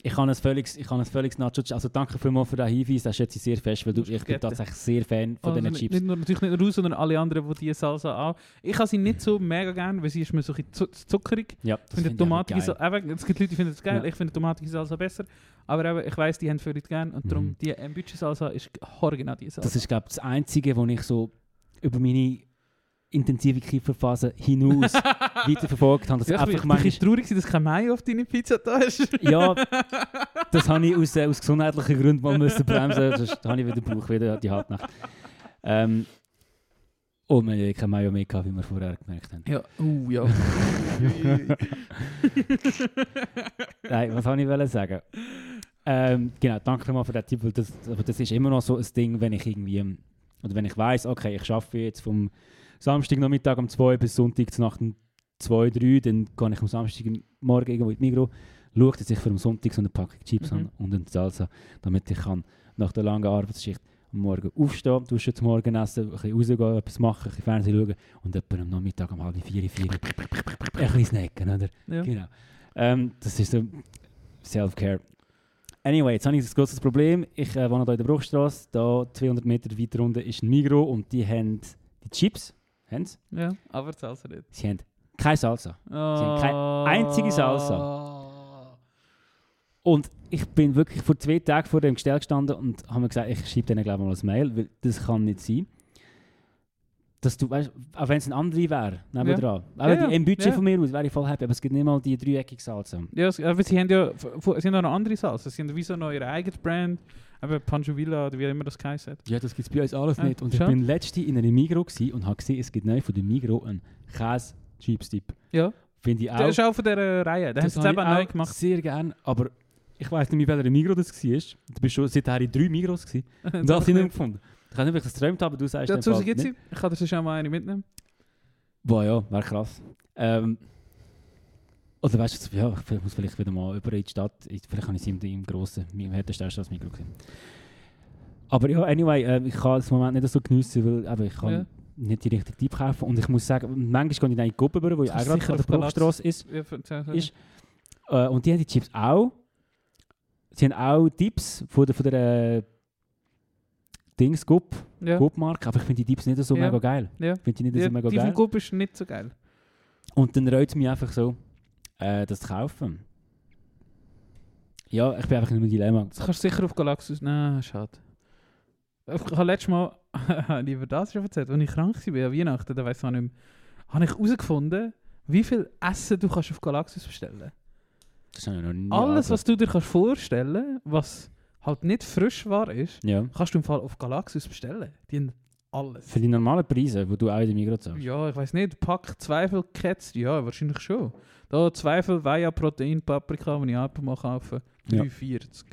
Ich habe ein völliges, ich habe ein völliges Nacho Also danke vielmals für den Hinweis, das schätze ich sehr fest, weil du, ich bin tatsächlich sehr Fan von Also diesen Chips. nicht nur, natürlich nicht nur du, sondern alle anderen, die diese Salsa auch. Ich habe sie nicht so mega gern, weil sie ist mir so ein bisschen zu- zuckerig. ja, Ich das finde ich. Salsa, eben, es gibt Leute, die finden es geil, Ja. ich finde tomatige Salsa besser. Aber eben, ich weiss, die haben viele Leute gern und Mhm. darum, die Ambüche Salsa ist original diese Salsa. Das ist, glaube ich, das Einzige, wo ich so über meine intensive Kieferphase hinaus weiterverfolgt habe. Dass ja, ich einfach manchmal, bisschen traurig, dass kein Mayo auf deine Pizza da ist. ja, das habe ich aus, äh, aus gesundheitlichen Gründen mal müssen bremsen. Sonst habe ich wieder Bauch wieder die Halbnacht. Ähm, und wir haben kein Mayo mehr wie wir vorher gemerkt haben. Ja, uh, ja. Nein, was wollte ich sagen? Ähm, genau, danke vielmals für den Tipp, weil das, aber das ist immer noch so ein Ding, wenn ich irgendwie, oder wenn ich weiß, okay, ich arbeite jetzt vom Samstagnachmittag um 2 bis Sonntag zu Nacht um 2, 3, dann gehe ich am Samstagmorgen irgendwo in die Migros, schaue, dass ich für am Sonntag so eine Packung Chips Mhm. habe und eine Salsa, damit ich kann nach der langen Arbeitsschicht am Morgen aufstehen, duschen zum Morgen essen, ein bisschen rausgehen, etwas machen, ein bisschen Fernsehen schauen und etwa am Nachmittag um halb vier, vier, ein bisschen snacken, oder? ja. Genau. Ähm, das ist so Self-Care. Anyway, jetzt habe ich ein großes Problem. Ich äh, wohne hier in der Bruchstraße. Da 200 Meter weiter unten ist ein Migro und die haben die Chips. Haben sie? ja, aber die Salsa nicht. Sie haben keine Salsa. haben keine einzige Salsa. Und ich bin wirklich vor zwei Tagen vor dem Gestell gestanden und habe mir gesagt, ich schreibe denen glaube ich mal ein Mail, weil das kann nicht sein. Dass du, weißt, auch wenn es ein andere wäre, nebendran. Aber Ja, die ja, im Budget ja. von mir aus wäre ich voll happy, aber es gibt nicht mal die dreieckige Salsa. Ja, es- aber sie haben ja sie haben auch noch andere Salsa. Sie haben wie so noch ihre eigene Brand. Eben Pancho Villa oder wie immer das geheißen hat. Ja, das gibt es bei uns alles nicht. Und ich schon. bin letzte in einem Migro und habe gesehen, es gibt neu von dem Migro einen käse chips dip Ja, Finde ich auch. der ist auch von dieser Reihe. Den haben das sie jetzt eben habe neu gemacht. sehr gerne, aber ich weiß nicht, mehr, welcher Migro das war. Du bist schon seither in drei Migros gewesen. Und da habe ich nicht gefunden. Ich weiß nicht, ob ich das geträumt habe, aber du sagst Ja, bald gibt nicht. sie. Ich kann dir auch mal eine mitnehmen. Boah, ja, wäre krass. Ähm, oder weißt du, ja, ich muss vielleicht wieder mal über in die Stadt. Ich- Vielleicht habe ich sie im, im grossen, im härtesten als Migro gesehen. Aber ja, anyway, ähm, ich kann es im Moment nicht so geniessen, weil eben, ich kann Ja. nicht die richtige Typ kaufen. Und ich muss sagen, manchmal gehe ich in die Gubbe, wo ich auch gerade sicher an der Bruchstrasse ist. Ja, ist. Äh, und die haben die Chips auch. Sie haben auch Tipps von der, von der äh, Dings Gup, Ja. Gup-Marke, aber ich finde die Tipps nicht so mega geil. Ich finde die nicht so mega die geil. vom Gup ist nicht so geil. Und dann reut es mich einfach so, äh, das zu kaufen. Ja, ich bin einfach in einem Dilemma. Das kannst du sicher auf Galaxus. Nein, schade. Ich habe letztes Mal über das schon erzählt, als ich krank war an Weihnachten, da weiss ich nicht mehr, habe ich herausgefunden, wie viel Essen du kannst auf Galaxus bestellen Das habe ich noch nie Alles, was du dir kannst vorstellen was halt nicht frisch war ist, Ja. kannst du im Fall auf Galaxus bestellen. Die haben alles. Für die normalen Preise, die du auch in der Migros zahlst. Ja, ich weiß nicht, Pack Zweifel Ketz, ja, wahrscheinlich schon. Da Zweifel Weia Protein Paprika, wenn ich einfach mal kaufe, Ja. 3,40.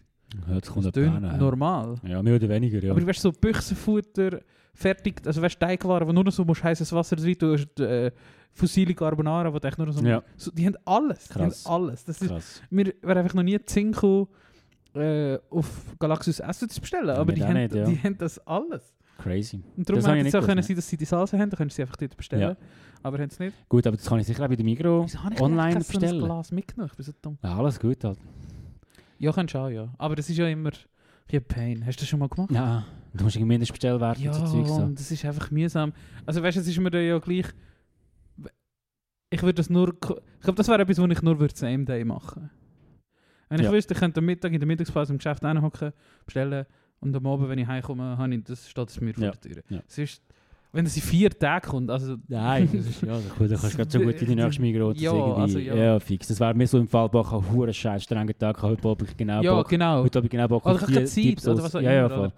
Ja, das kommt Das ja. normal. Ja, mehr oder weniger, ja. Aber du weißt so Büchsenfutter, fertig, also weißt Teigwaren, wo nur noch so musst heißes Wasser drin tun, hast, äh, fossile Carbonara, wo echt nur so, Ja. so... Die haben alles, die haben Krass. alles. Das ist, Krass. mir wäre einfach noch nie gekommen, äh, auf Galaxus Essen zu bestellen, aber mir die haben, nicht, ja. die haben das alles. Crazy. Und darum habe ich hätte es nicht auch können sein, dass sie die Salsa haben, dann können sie einfach dort bestellen. Aber haben es nicht. Gut, aber das kann ich sicher auch bei der Wieso habe ich online eigentlich kein so ein bestellen. Glas mitgenommen? Ich bin so dumm. Ja, alles gut halt. Ja, kannst du auch, ja. Aber das ist ja immer ein bisschen Pain. Hast du das schon mal gemacht? Ja, du musst einen Mindestbestellwert Ja, und so haben. und das ist einfach mühsam. Also weißt du, es ist mir dann ja gleich... Ich würde das nur... Ich glaube, das wäre etwas, was ich nur würde same day machen Wenn ich Ja. wüsste, ich könnte am Mittag in der Mittagspause im Geschäft reinhocken, bestellen und am Abend, wenn ich heimkomme, habe ich, das steht es mir vor Ja. der Tür. Ja. Es ist, wenn es in vier Tagen kommt, also... Nein, das ist, ja, gut, dann kannst du grad so gut in die nächste Migros Ja, irgendwie. also ja. ja. fix. Das wäre mir so im Fall, Bach, ein hure scheiß strenger Tag, heute habe ich genau ja, Bock. genau. Heute habe ich genau Bock Oder ich habe keine Zeit, Tipps oder was auch Ja, ja, immer, voll. oder?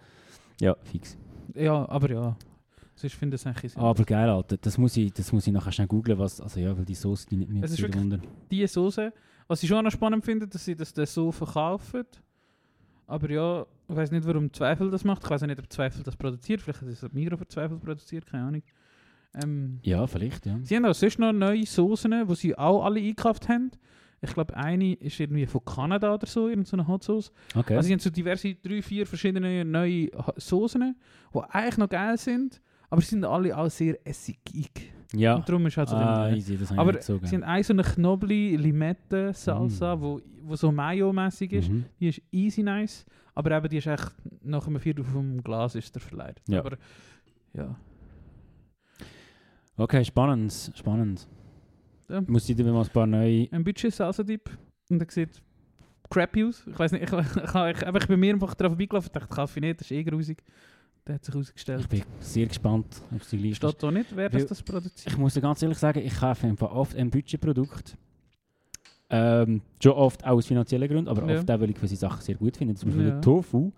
Ja, fix. Ja, aber ja. Sonst finde ich es eigentlich. Aber geil, Alter. Das muss ich, das muss ich nachher schnell googlen, was, also ja, weil die Soße, die ist sehr wirklich- wunder. die Soße. Was ich schon noch spannend finde, dass sie das so verkaufen. Aber ja, ich weiß nicht, warum Zweifel das macht. Ich weiß auch nicht, ob Zweifel das produziert. Vielleicht hat es Migros für Zweifel produziert, keine Ahnung. Ähm, Ja, vielleicht, ja. sie haben auch sonst noch neue Soßen, die sie auch alle eingekauft haben. Ich glaube, eine ist irgendwie von Kanada oder so, irgendeine Hot Sauce. Okay. Also sie haben so diverse, drei, vier verschiedene neue Soßen, die eigentlich noch geil sind, Aber sie sind alle auch sehr essigig. Ja. Und darum ist halt so ah, easy, das Aber so Sie haben eine so eine Knobli-Limette-Salsa, Mm. wo, wo so Mayo-mäßig ist. Mhm. Die ist easy nice, aber eben die ist echt nach einem Viertel vom Glas ist der verleiht. Ja. Aber ja. Okay, spannend, spannend. Ja. Muss ich dir mal ein paar neue... Ein Budget Salsa-Dip und der sieht crappy aus. Ich weiß nicht, ich, ich, ich, ich, ich bin mir einfach drauf vorbeigelaufen und dachte, Kaffee nicht, das ist eh grusig. Der hat sich Ich herausgestellt. bin sehr gespannt auf die Liste. Steht da nicht, wer das, das produziert. Ich muss dir ganz ehrlich sagen, ich kaufe einfach oft ein Budgetprodukt. Ähm, schon oft auch aus finanziellen Gründen, aber Ja. oft auch, weil ich gewisse Sachen sehr gut finde. Zum Beispiel Ja. den Tofu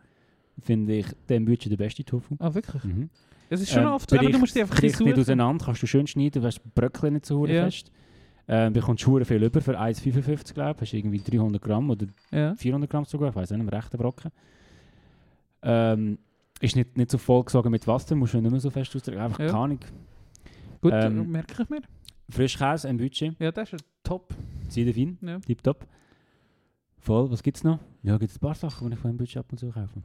finde ich dem Budget der beste Tofu. Ah, wirklich? Mhm. Es ist schon Ähm, oft, aber du musst die einfach bricht nicht auseinander, kannst du schön schneiden, du hast Bröckchen nicht so hure Ja. fest. Ähm, bekommst hure viel über für 1,55 glaube ich. Hast irgendwie 300 Gramm oder Ja. 400 Gramm sogar, ich weiß nicht, einen rechten Brocken. Ähm, ist nicht, nicht so vollgesogen mit Wasser, musst du nicht mehr so fest ausdrücken. Einfach Ja. keine Ahnung. Gut, Ähm, merke ich mir. Frischkäse, ein Budget, Ja, das ist ja top. Siedefin, Ja. tipptopp. Voll, was gibt es noch? Ja, gibt es ein paar Sachen, die ich von einem Budget ab und zu kaufe.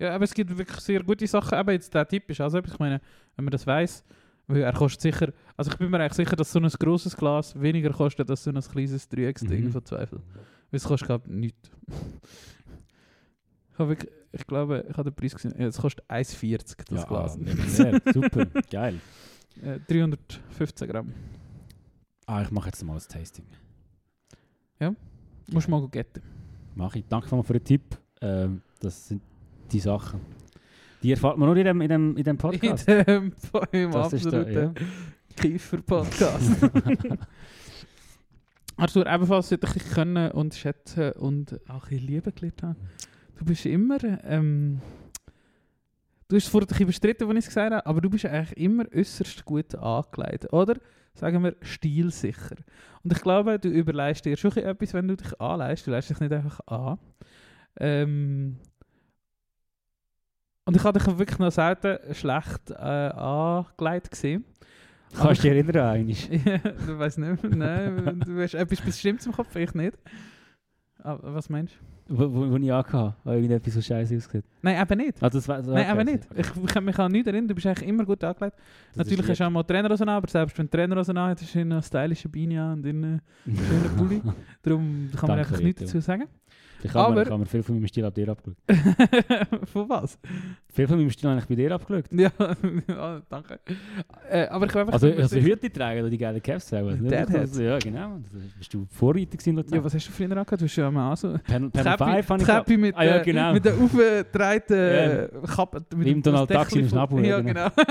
Ja, aber es gibt wirklich sehr gute Sachen. Aber jetzt der Tipp ist also etwas, ich meine, wenn man das weiß, weil er kostet sicher, also ich bin mir eigentlich sicher, dass so ein grosses Glas weniger kostet als so ein kleines Dreiecksding Mhm. von Zweifel. Weil es kostet glaube ich nichts. ich, wirklich, ich glaube, ich habe den Preis gesehen, ja, es kostet 1,40 das ja, Glas. legendär, super, geil. Äh, 315 Gramm. Ah, ich mache jetzt mal das Tasting. Musst du mal getten. Mach ich. Danke für den Tipp. Ähm, das sind die Sachen. Die erfahrt man nur in dem, in dem, in dem Podcast. In dem, im Das absoluten Kiefer-Podcast. Arthur, ebenfalls sollte ich dich können und schätzen und auch ein Liebe gelernt haben. Du bist immer, ähm, du hast es vorhin ein bisschen bestritten, als ich es gesagt habe, aber du bist eigentlich immer äußerst gut angelegt, oder? Sagen wir, stilsicher. Und ich glaube, du überleist dir schon etwas, wenn du dich anleist. Du leist dich nicht einfach an. Ähm, und ich habe dich wirklich noch selten schlecht äh, angelegt gesehen. Kannst du dich erinnern, eigentlich? Ja, du weißt nicht mehr. Nein, du hast etwas Bestimmtes im Kopf, ich nicht. Aber was meinst du? Wo, wo, wo ich angehabt habe, irgendetwas so scheiße ausgesehen. Nein, eben nicht. Ah, das war, das Nein, okay, eben nicht. okay. Ich, ich kann mich an nichts erinnern, du bist eigentlich immer gut angelegt. Das Natürlich ist hast du auch mal Trainerhosen an, aber selbst wenn du Trainerhosen an hast, hast du eine stylische Beine und einen lieb. schönen Pulli. Darum kann man einfach nichts dazu sagen. Ich habe mir, mir viel von meinem Stil ab dir abgeschaut. Von was? Viel von meinem Stil habe ich bei dir abgeschaut. Ja, ja danke. Äh, aber ich einfach... Also, also Hüte tragen oder die geile Caps auch. Also, Deadhead. also, ja, genau. Das bist du Vorreiter gewesen Luzern. ja, was hast du früher angehabt? Du hast ja mal so... Panel, Panel 5 habe ich. Käppi mit, Ah, ja, äh, genau. mit der aufgedrehten äh, Kappe. Mit im dem- Donald Duck voll- Schnabel, ja, genau. genau.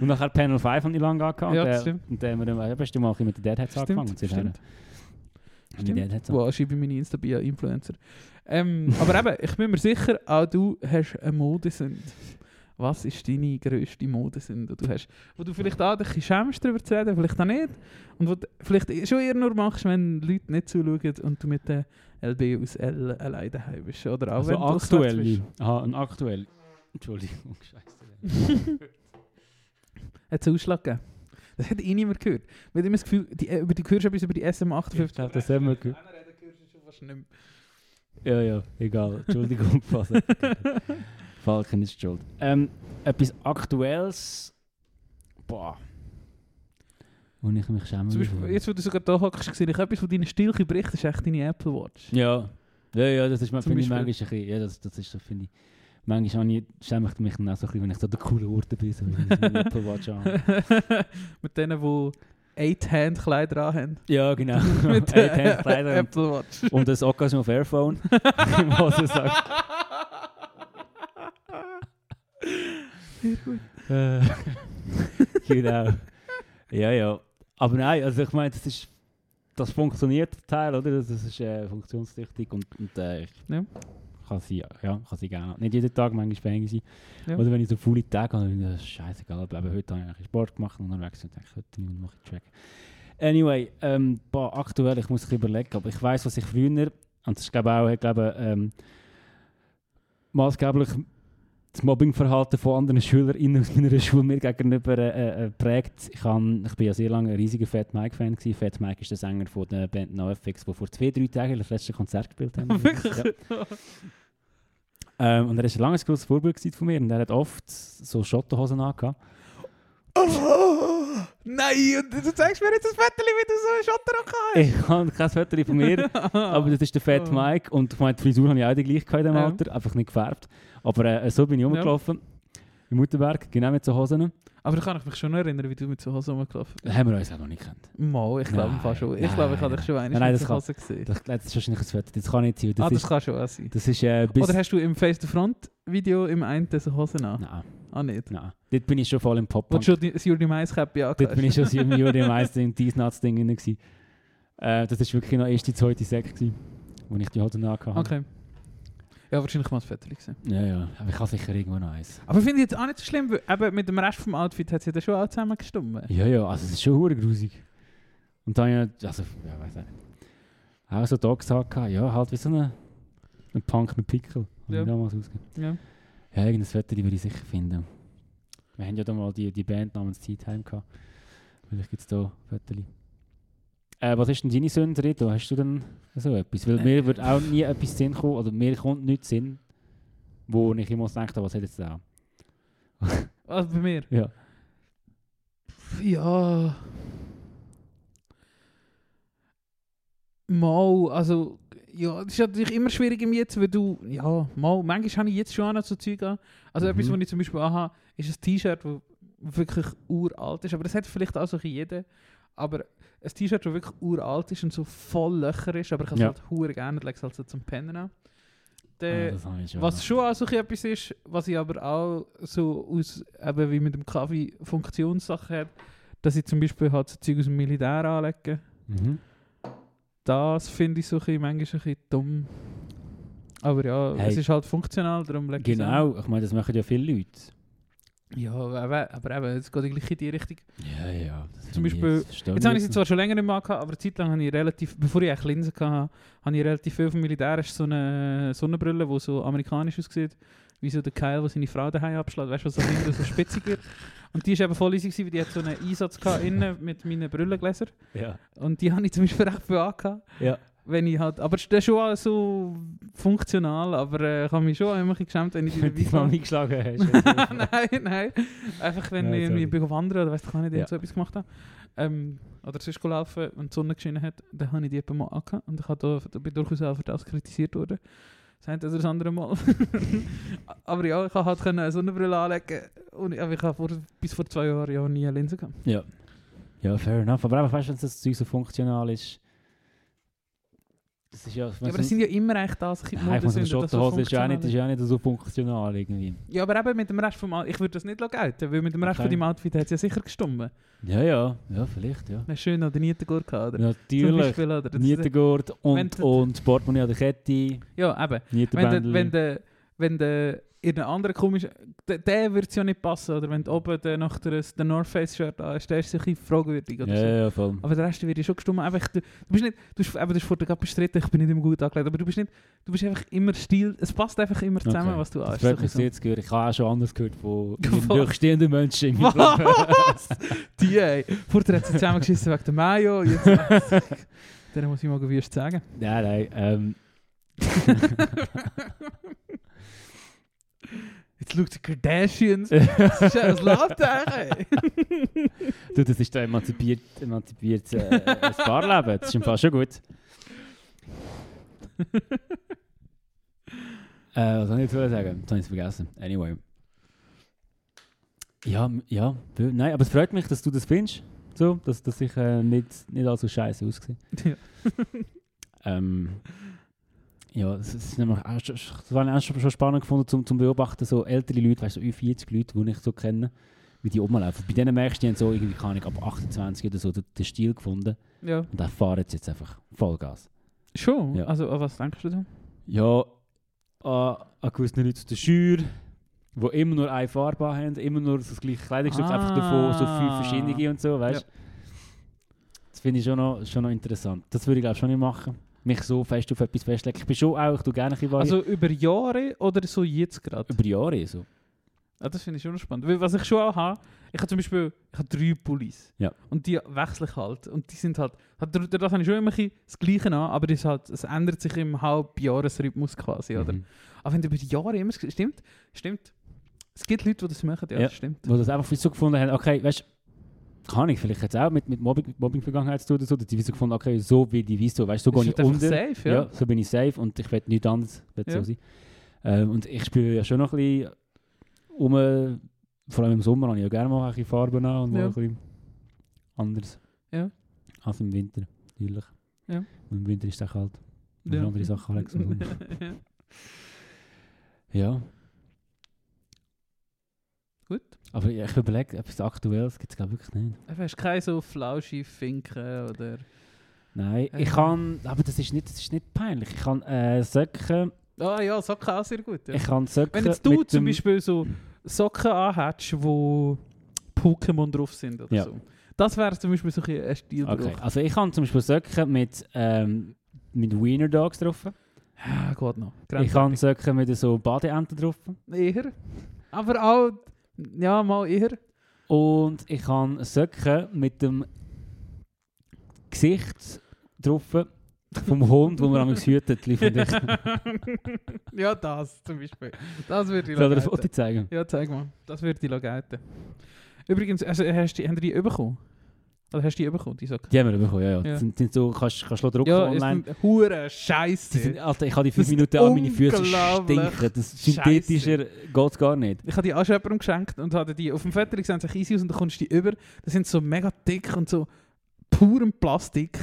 Und nachher Panel 5 habe ich lange angehabt. Ja, und, das äh, stimmt. Und dann haben wir dann, ja, bist du mal mit den Deadheads Stimmt, angefangen. und seither stimmt. Wow, schreibe ich meine Insta-Bio-Influencer. Ähm, aber eben, ich bin mir sicher, auch du hast eine Modesünde. Was ist deine grösste Modesünde, die du hast? Wo du vielleicht auch dich schämst, darüber zu reden, vielleicht auch nicht. Und wo du vielleicht schon eher nur machst, wenn Leute nicht zuschauen und du mit der LB aus L alleine daheim bist. Oder auch Also wenn du auswärts aktuell. bist. Aha, ein aktuell. Entschuldigung, scheiße. Hat es Ausschlag gegeben? Das hat eh niemand gehört. Wir haben immer das Gefühl, die, über die hörst etwas über die SM58. Ja, das haben wir gehört. Ja, ja, egal. Entschuldigung. Falken ist schuld. Ähm, etwas Aktuelles. Boah. Wo ich mich schämen Zum Beispiel, jetzt, wo du sogar da hockst, sehe ich etwas von deinen Stilchen berichtet, ist echt deine Apple Watch. Ja. Ja, ja, das ist mal, Zum finde ich manchmal ein bisschen, ja, das, das ist so, finde ich, manchmal ich, schäme ich mich dann auch so ein bisschen, wenn ich so der coole Orte bin, so eine Apple Watch habe. Mit denen, die Eight-Hand-Kleider anhaben. Ja, genau. Mit Eight Hand Kleider und- Apple Watch. Und das Occasion Fairphone. Was er sagt. Sehr gut. Genau. Ja, ja. Aber nein, also ich meine, das ist das funktioniert Teil, oder? Das ist äh, funktionstüchtig und, und äh, Ja. Kann sie, ja, kann sie gerne. Nicht jeden Tag, manchmal Späne sein. Ja. Oder wenn ich so viele Tage habe, dann ist das scheißegal. Aber heute habe ich Sport gemacht und unterwegs und denke, heute mache ich Track. Anyway, ähm, boah, aktuell, ich muss überlegen, aber ich weiß, was ich früher, und das ist glaube ich auch, ich glaube, ähm, maßgeblich das Mobbingverhalten von anderen SchülerInnen aus meiner Schule mir gegenüber äh, äh, prägt. Ich, han, ich bin ja sehr lange ein riesiger Fat Mike-Fan. Fat Mike ist der Sänger von der Band NoFX, die vor zwei, drei Tagen das letzte Konzert gespielt haben. Wirklich? Ja. Ähm, und er war ein langes, grosses Vorbild von mir und er hat oft so Schottenhosen angehabt. Nein, du zeigst mir jetzt ein Foto, wie du so einen Schotterrock hast. Ich habe kein Foto von mir, aber das ist der Fat. Mike und ich meine, die Frisur habe ich auch die gleiche gehabt in dem Ja. Alter, einfach nicht gefärbt. Aber äh, so bin ich rumgelaufen. Im Mutterberg, genau mit so Hosen. Aber da kann ich mich schon erinnern, wie du mit so Hosen rumgelaufen Das haben wir uns auch noch nicht gekannt. bist. Mal, ich glaube Nein, fast schon. Ich nein, glaube, ich habe dich nein. schon einmal Nein, mit das so Hosen gesehen. Das, das ist wahrscheinlich ein Foto, das kann nicht sein. Das ah, das ist, kann schon auch sein. das ist äh. Oder hast du im Face-to-Front-Video im einen so Hosen an? Nein, Ah, nicht. nein. Dort bin ich schon voll im Pop-Punk. du schon das Juri Mais-Käppi Dort bin ich schon sieben Jahre im meisten im Diesnuts-Ding drin. Äh, das war wirklich noch erst die zweite Sek, gewesen, wo ich die Hosen angehabt habe. Okay. Ja, wahrscheinlich mal das Foto gesehen. Ja, ja. Aber ich habe sicher irgendwo noch eins. Aber finde ich jetzt auch nicht so schlimm, weil eben mit dem Rest vom Outfit hat sie dann schon auch zusammen gestummt. Ja, ja, also es ist schon hure grusig. Und dann ich, also, ja, weiß auch nicht. Auch so da gesagt, ja, halt wie so ein, ein Punk mit Pickel. Habe Ja. ich damals ausgegeben. Ja. Ja, irgendein Foto würde ich sicher finden. Wir haben ja da mal die, die Band namens Tea Time gehabt. Vielleicht gibt es da Fotos. Äh, was ist denn deine Sünde, Rito? Hast du denn so etwas? Weil mir wird auch nie etwas Sinn kommen, oder mir kommt nichts Sinn, wo ich immer denke, was hat jetzt da? Also bei mir? Ja. Ja. Mal, also, ja, das ist natürlich immer schwierig im Jetzt, weil du, ja, mal, manchmal habe ich jetzt schon noch so Zeug an. Also Mhm. etwas, was ich zum Beispiel anhabe, ist ein T-Shirt, das wirklich uralt ist, aber das hat vielleicht auch so jeder. Aber ein T-Shirt, das wirklich uralt ist und so voll Löcher ist, aber ich habe es Ja. halt hure gerne, lege es halt so zum Pennen an. Ah, habe ich schon. was schon auch so etwas ist, was ich aber auch so aus, eben wie mit dem Kaffee Funktionssachen hat, dass ich zum Beispiel halt so Zeug aus dem Militär anlege. Mhm. Das finde ich so ein manchmal ein bisschen dumm. Aber ja, Hey. es ist halt funktional, darum lege ich. Genau, ich meine, das machen ja viele Leute. Ja, aber, aber eben, es geht gleich in die Richtung. Ja, ja. Zum Beispiel- jetzt- Jetzt habe ich sie zwar schon länger nicht mehr gehabt, aber eine Zeit lang habe ich relativ, bevor ich eigentlich Linsen hatte, habe ich relativ viel vom Militär so eine Sonnenbrille, die so amerikanisch aussieht, wie so der Keil, der seine Frau daheim abschlägt, weißt du, was so hinten so spitzig wird. Und die war eben voll easy, gewesen, weil die hat so einen Einsatz gehabt innen mit meinen Brillengläsern. Ja. Und die habe ich zum Beispiel recht viel angehabt. Ja. Wenn ich halt, aber das ist schon so funktional, aber äh, ich habe mich schon immer geschämt, wenn ich die mal habe. eingeschlagen hast. nein, nein. Einfach wenn Nein, ich irgendwie bin wandern oder weißt du nicht, Ja. so etwas gemacht habe. Ähm, oder sonst laufen, wenn die Sonne geschienen hat, dann habe ich die etwa mal angehabt. Und ich habe da, da bin durchaus auch für das kritisiert worden. Das eine oder das andere Mal. aber ja, ich habe halt eine Sonnenbrille anlegen und ich habe vor, bis vor zwei Jahren ja nie eine Linse gehabt. Ja. Ja, fair enough. Aber einfach, weißt du, wenn das Zeug so funktional ist. Das ist ja. Ja, aber das sind ja immer echt das, Nein, ich dass so Schottenhose ist ja auch nicht, ist ja auch nicht so funktional irgendwie. Ja, aber eben mit dem Rest vom Out- ich würde das nicht gelten, weil mit dem Rest Okay. von deinem Outfit hat es ja sicher gestummen. Ja, ja. Ja, vielleicht, ja. Hast schön noch den Nietengurt gehabt, oder? Natürlich. Beispiel, oder? Das- Nietengurt und, und Portemonnaie an der Kette. Ja, eben. Wenn der, wenn der, wenn der in einem anderen komisch, der, der wird es ja nicht passen, oder wenn du oben der nach der, der North Face Shirt an hast, der ist sicher fragwürdig oder Ja, so. ja, voll. Aber der Rest wird ja schon gestummt. Einfach, du, du bist nicht, du hast, eben, du hast vorhin gerade bestritten, ich bin nicht immer gut angelegt, aber du bist nicht, du bist einfach immer Stil, es passt einfach immer zusammen, Okay. was du Das hast. freut mich so. zu hören. Ich habe auch schon anders gehört von durchstehenden Menschen in meinem. Was? Die, ey. Vorher hat sie zusammengeschissen wegen der Mayo, jetzt Der muss ich mal gewünscht sagen. Nein, nein. Ähm, Jetzt schaut die Kardashians. Das ist ja ein Lautech, ey. du, das ist ein emanzipiert, emanzipiert äh, ein Paarleben. Das ist im Fall schon gut. äh, was soll ich jetzt sagen? Jetzt habe ich es vergessen. Anyway. Ja, ja. Nein, aber es freut mich, dass du das findest. So, dass, dass ich äh, nicht, nicht allzu scheiße aussehe. Ja. Ähm, ja, das, ist nämlich das war auch schon, spannend gefunden zum, zum Beobachten, so ältere Leute, weißt du, so 40 Leute, die ich so kenne, wie die rumlaufen. Bei denen merkst du, die haben so irgendwie, keine Ahnung, ab 28 oder so den, den Stil gefunden Ja. und da fahren sie jetzt einfach Vollgas. Schon? Ja. Also, an was denkst du da? Ja, an, an gewissen Leuten zu der Schür, die immer nur eine Farbe haben, immer nur das gleiche Kleidungsstück, Ah. einfach davon so fünf verschiedene und so, weißt Ja. Das finde ich schon noch, schon noch interessant. Das würde ich glaube schon nicht machen. Mich so fest auf etwas festlegen. Ich bin schon auch, ich tue gerne ein Also über Jahre oder so jetzt gerade? über Jahre so. Ah, das finde ich schon spannend. Weil was ich schon auch habe, ich habe zum Beispiel ich habe drei Pullis. Ja. Und die wechsle ich halt. Und die sind halt, halt das habe ich schon immer das Gleiche an, aber halt, es ändert sich im Halbjahresrhythmus quasi, oder? Mhm. Aber wenn du über die Jahre immer, stimmt, stimmt. Es gibt Leute, die das machen, ja, Ja. das stimmt. Wo das einfach so gefunden haben, okay, weißt kann ich vielleicht jetzt auch mit, mit Mobbing, Mobbing-Vergangenheit zu tun oder so, dass die wie so gefunden okay, so wie die weißt du, so gehe ich unter. safe, ja. Ja. so bin ich safe und ich will nichts anderes will Ja. so sein. Ähm, und ich spüre ja schon noch ein bisschen um, vor allem im Sommer habe ich ja gerne mal ein bisschen Farben an und mal Ja. ein bisschen anders. Ja. Als im Winter, natürlich. Ja. Und im Winter ist es auch kalt. Und Ja. andere Sachen so. Ja. ja, Gut. aber ich überlege, etwas Aktuelles gibt es glaube ich wirklich nicht. Du hast keine so flauschi Finken oder... Nein, ich Ähm. kann, aber das ist nicht, das ist nicht peinlich. Ich kann äh, Socken, Ah ja, Socken auch sehr gut. Ja. ich kann Socken Wenn jetzt du zum Beispiel so Socken anhättest, wo Pokémon drauf sind oder Ja. so. Das wäre zum Beispiel so ein Stilbruch. Okay, also ich kann zum Beispiel Socken mit, ähm, mit Wiener Dogs drauf. Ja, geht noch. Ich kann Socken mit so Badeenten drauf. Eher. Aber auch... Ja, mal eher. Und ich kann Socken mit dem Gesicht drauf vom Hund, wo man am hütet, lief und ich. ja, das zum Beispiel. Das würde ich Soll er ein gelten. Foto zeigen? Ja, zeig mal. Das würde ich gelten. Übrigens, also, hast du, haben die bekommen? Oder hast du die bekommen, die Socken? Die haben wir bekommen, ja. ja. Ja. Sind, sind so, kannst, kannst du drucken Ja, online. ist hure Die Scheiße. sind, Alter, ich habe die Das fünf ist Minuten an meine Füße stinken. Das synthetischer geht gar nicht. Ich habe die auch schon jemandem geschenkt und hatte die auf dem Foto sehen sich easy aus und dann kommst du die über. Das sind so mega dick und so purem Plastik.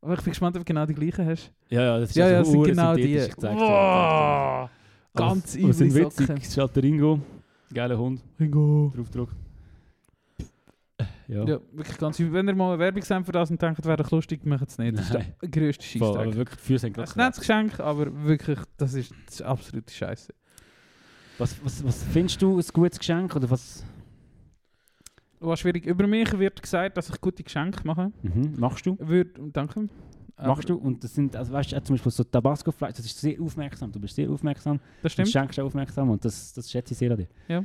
Aber ich bin gespannt, ob du genau die gleichen hast. Ja, ja, das ist Ja, ja, also das sind ur genau die. ich dir. Wow. Ganz aber es sind easy witzig. Es ist halt der Ringo. Geiler Hund. Ringo. Draufdruck. Ja. Ja, wirklich ganz. Wenn ihr mal eine Werbung seht für das und denkt, wäre lustig, macht es nicht. Das ist der grösste aber wirklich, Füße sind Das gerade ist nicht das Geschenk, aber wirklich, das ist, das ist absolute Scheiße. was, was, was findest du ein gutes Geschenk? Oder was Was schwierig. Über mich wird gesagt, dass ich gute Geschenke mache. mhm. machst du? Würde, danke. Machst du? Und das sind, also weißt du, zum Beispiel so Tabasco-Fleisch, das ist sehr aufmerksam. Du bist sehr aufmerksam. Das Du stimmt. schenkst auch aufmerksam und das, das schätze ich sehr an dir.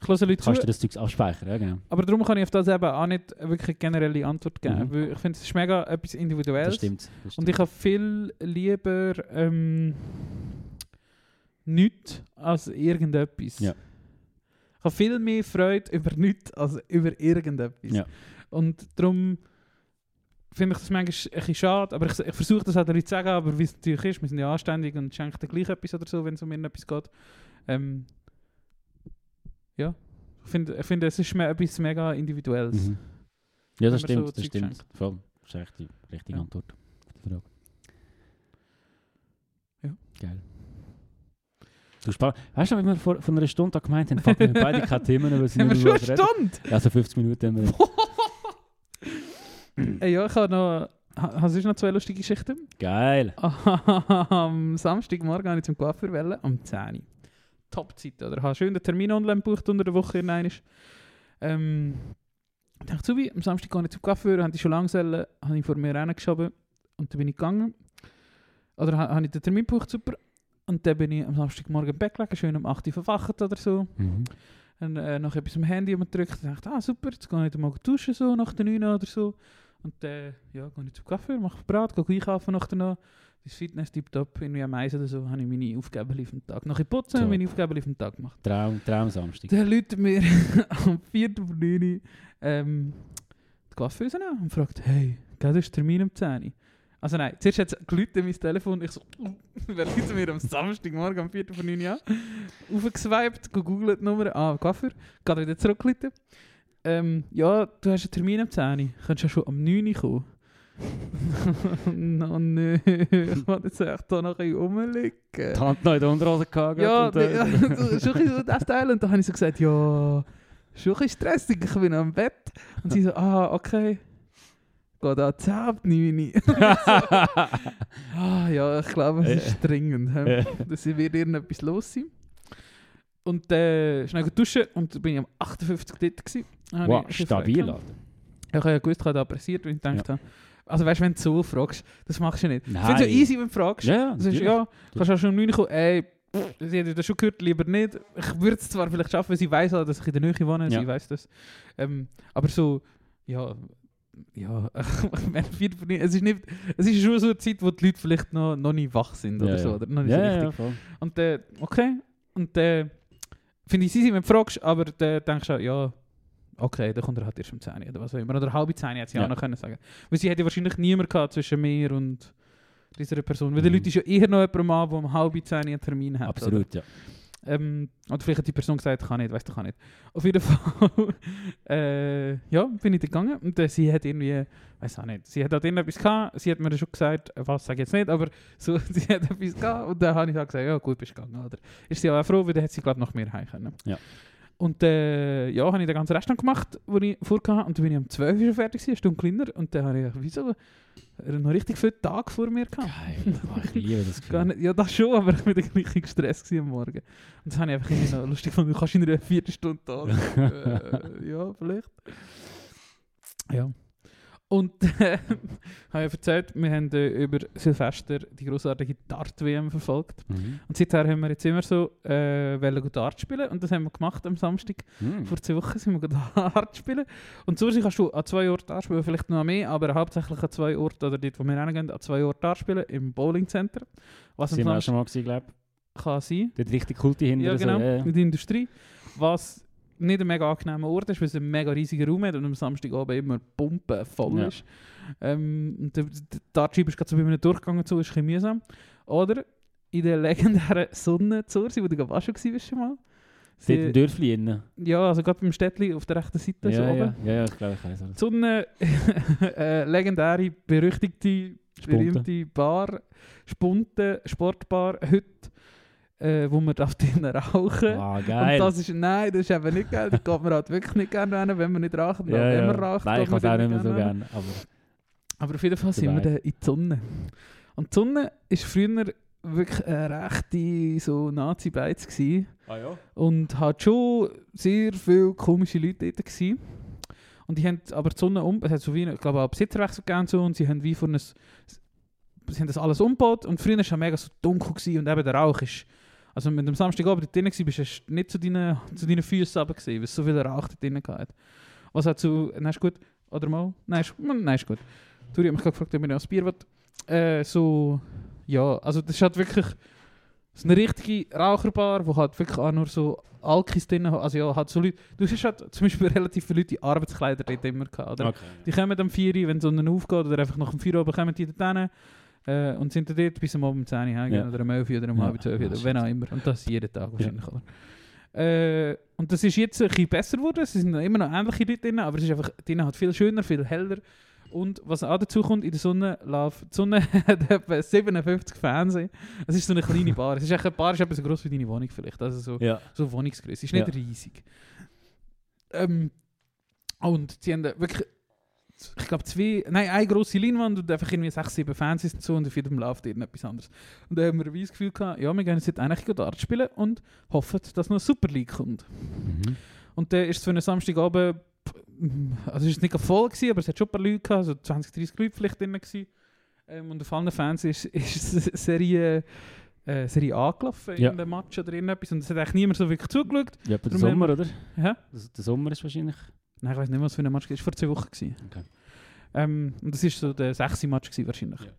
Ich höre Leute Kannst du das Zeug abspeichern, ja genau. aber darum kann ich auf das eben auch nicht wirklich eine generelle Antwort geben. Mhm. Weil ich finde, es ist mega etwas Individuelles. Das stimmt. Das Und stimmt. ich habe viel lieber ähm, nichts als irgendetwas. Ja. Ich habe viel mehr Freude über nichts als über irgendetwas. Ja. Und darum finde ich das manchmal ein bisschen schade, aber ich, ich versuche das auch den Leuten zu sagen, aber wie es natürlich ist, wir sind ja anständig und schenken gleich etwas oder so, wenn es um irgendetwas geht. Ähm, ja, ich finde, ich finde, es ist me etwas mega Individuelles. Mhm. Ja, das stimmt. so das stimmt. Voll. Das ist echt die richtige Ja. Antwort auf die Frage. Ja. Geil. Du spannend. Weißt du, wie wir vor, vor einer Stunde gemeint haben, fuck, wir haben beide keine Themen, Haben wir nur schon eine. Stunde? Ja, also 50 Minuten haben wir. Ey, ja, ich habe noch... ha- Hast du noch zwei lustige Geschichten? Geil. Am Samstagmorgen habe ich zum Coiffeur um 10 Uhr. Top-Zeit. Oder habe schön den Termin online gebucht unter der Woche hinein. Ähm, dachte so wie, am Samstag gehe ich zum Kaffee, habe ich schon langsam, habe ich vor mir reingeschoben und dann bin ich gegangen. Oder habe ich den Termin gebucht, super. Und dann bin ich am Samstagmorgen weggelegt, schön um 8 Uhr verwacht oder so. Mhm. Und äh, noch etwas am Handy gedrückt und dachte, ah super, jetzt gehe ich dann mal duschen, so nach der 9 oder so. Und dann äh, ja, gehe ich zum Kaffee, mache Brat, gehe einkaufen nach der 9 ist Fitness tiptop. Irgendwie am Eis oder so habe ich meine Aufgaben auf den Tag. Nach putzen so. habe ich meine Aufgaben auf den Tag gemacht. Traum, Traum Samstag. Dann läutet mir am 4. Juni ähm, die Coiffeuse an und fragt, hey, geht ist Termin um 10 Uhr? Also nein, zuerst hat es geläutet mein Telefon ich so, wer liegt mir am Samstagmorgen am 4. von 9 Uhr Aufgeswiped, gegoogelt die Nummer, ah, Koffer, geht wieder zurück, Ähm, ja, du hast einen Termin am 10 Uhr, könntest ja schon am 9 Uhr kommen. no, nö, ich wollte jetzt echt hier noch ein bisschen rumliegen. Die Hand noch in der Unterhose gehabt. Ja, und, die, äh, ja schon ein so das Teil. Und dann habe ich so gesagt, ja, schon ein stressig, ich bin am Bett. Und sie so, ah, okay. Geht auch 10 ab 9 Uhr. Ah, ja, ich glaube, es ist dringend. Dass wird irgendetwas los sein. Und äh, schnell duschen und dann bin ich am 58 dort. Gewesen. Habe wow, ich stabil. Ich habe ja gewusst, was da passiert, und ich gedacht habe, also weißt du, wenn du so fragst, das machst du nicht. Ich Nein. finde es so easy, wenn du fragst. Ja, Du natürlich. ja, kannst auch schon um 9 Uhr kommen, ey, sie hat das schon gehört, lieber nicht. Ich würde es zwar vielleicht schaffen, weil sie weiß, dass ich in der Nähe wohne, Ja. sie weiß das. Ähm, aber so, ja, ja, es ist nicht, es ist schon so eine Zeit, wo die Leute vielleicht noch, noch nicht wach sind oder Ja, so, ja. oder noch nicht Ja, so richtig. Und äh, okay, und äh, finde ich sie, wenn du fragst, aber dann denkst du auch, ja, okay, dann kommt er halt erst um 10 Uhr oder was auch immer. Oder halbe 10 Uhr hätte sie Ja. auch noch können sagen. Weil sie hätte wahrscheinlich niemand gehabt zwischen mir und dieser Person. Weil die Mhm. Leute ist ja eher noch jemand an, der um halbe 10 Uhr einen Termin hat. Oder? Absolut, ja. Ähm, oder vielleicht hat die Person gesagt, kann nicht, weißt du, kann nicht. Auf jeden Fall, äh, ja, bin ich gegangen und äh, sie hat irgendwie, weiß auch nicht, sie hat halt irgendetwas gehabt, sie hat mir schon gesagt, äh, was sage ich jetzt nicht, aber so, sie hat etwas gehabt und dann habe ich halt gesagt, ja gut, bist gegangen, oder? Ist sie auch froh, weil dann hat sie, glaube ich, noch mehr heim können. Ja. Und äh, ja, habe ich den ganzen Rest dann gemacht, den ich vorgehabt und dann bin ich um 12 Uhr schon fertig gewesen, eine Stunde kleiner und dann habe ich, wieso, noch richtig viele Tage vor mir gehabt. Geil. Oh, ich liebe das Gefühl. Gar nicht, ja, das schon, aber ich war ein bisschen gestresst am Morgen. Und das habe ich einfach irgendwie noch lustig gefunden. Du kannst in einer Viertelstunde da. äh, ja, vielleicht. Ja. Und äh, habe ich erzählt, wir haben äh, über Silvester die grossartige Dart-WM verfolgt. Mhm. Und seither haben wir jetzt immer so äh, wollen Dart spielen. Und das haben wir gemacht am Samstag. Mhm. Vor zwei Wochen sind wir Dart spielen. Und so kannst du an zwei Orten Dart spielen, vielleicht noch mehr, aber hauptsächlich an zwei Orten, oder dort, wo wir hingehen, an zwei Orten Dart spielen, im Bowling Center. Was Sind wir auch schon mal gewesen, glaube kann sein. ich. Dort richtig Kulte hinter Ja, so, genau, ja, ja. in der Industrie. Was nicht ein mega angenehmer Ort ist, weil es ein mega riesiger Raum hat und am Samstagabend immer Pumpen voll Ja. ist. Ähm, und der, der Dartscheibe ist gerade so bei mir durchgegangen, so ist ein mühsam. Oder in der legendären Sonne zu Ursi, wo du gerade auch schon warst schon mal. Dort im Dörfli innen. ja, also gerade beim Städtli auf der rechten Seite so Ja, oben. ja, ja, ja, ich glaube, ich weiß alles. Die Sonne, äh, legendäre, berüchtigte, berühmte Bar, Spunte, Sportbar, heute, äh, wo man darf drinnen rauchen Wow, Und geil. das ist, nein, das ist eben nicht geil. Da geht man halt wirklich nicht gerne hin, wenn man nicht raucht. ja, wenn ja. man raucht, Nein, ich dort es auch nicht mehr so gerne. Aber Aber auf jeden Fall sind wir dann in die Sonne. Und die Sonne war früher wirklich eine rechte so Nazi-Beiz ah, ja. Und hat schon sehr viele komische Leute dort gewesen. Und die haben aber die Sonne um, es hat so wie, ich glaube, auch Besitzerwechsel gegeben und so, und sie haben wie von ein, sie haben das alles umgebaut und früher war es mega so dunkel gewesen und eben der Rauch ist, also mit dem Samstagabend drin gewesen, bist du nicht zu deinen, zu deinen Füßen runter weil es so viel Rauch drin gab. Was hat zu, nein, ist gut, oder mal, nein, ist, nein, ist gut. Turi hat mich gefragt, ob ich noch ein Bier will. Äh, so, ja, also das ist halt wirklich so eine richtige Raucherbar, wo halt wirklich auch nur so Alkis drin hat. Also ja, halt so Leute, du hast halt zum Beispiel relativ viele Leute in Arbeitskleider dort immer gehabt, oder? Okay. Die kommen am 4 Uhr, wenn die Sonne aufgeht, oder einfach nach dem 4 Uhr kommen die dort hin, äh, und sind dann dort bis am Abend um 10 Uhr Ja. oder um 11 Uhr, oder um Ja. halb 12 Uhr, oder wenn auch immer. Und das jeden Tag wahrscheinlich, oder? Äh, und das ist jetzt ein bisschen besser geworden, es sind immer noch ähnliche Leute drin, aber es ist einfach drinnen halt viel schöner, viel heller. Und was auch dazu kommt, in der Sonne läuft, die Sonne hat etwa 57 Fernsehen. Es ist so eine kleine Bar. Es ist echt, eine Bar ist etwa so groß wie deine Wohnung vielleicht. Also so, Ja. so Wohnungsgröße. Ist nicht Ja. riesig. Ähm, und sie haben wirklich, ich glaube, zwei, nein, eine grosse Leinwand und einfach irgendwie sechs, sieben Fernsehs und so und auf jedem läuft irgendetwas anderes. Und da haben wir wie das Gefühl gehabt, ja, wir gehen jetzt eigentlich Dart spielen und hoffen, dass noch eine Super League kommt. Mhm. Und dann ist es für einen Samstagabend, also es ist nicht voll gewesen, aber es hat schon ein paar Leute gehabt, so 20, 30 Leute vielleicht drin gewesen. Ähm, und auf allen Fans ist, ist Serie, äh, Serie A gelaufen, Ja. in dem Match oder irgendetwas. Und es hat eigentlich niemand so wirklich zugeschaut. Ja, aber der Sommer, oder? Hä? Das, der Sommer ist wahrscheinlich. Nein, ich weiß nicht, was für ein Match es war. vor zwei Wochen. Gewesen. Okay. Ähm, und das war so der sechste Match gewesen, wahrscheinlich. Ja.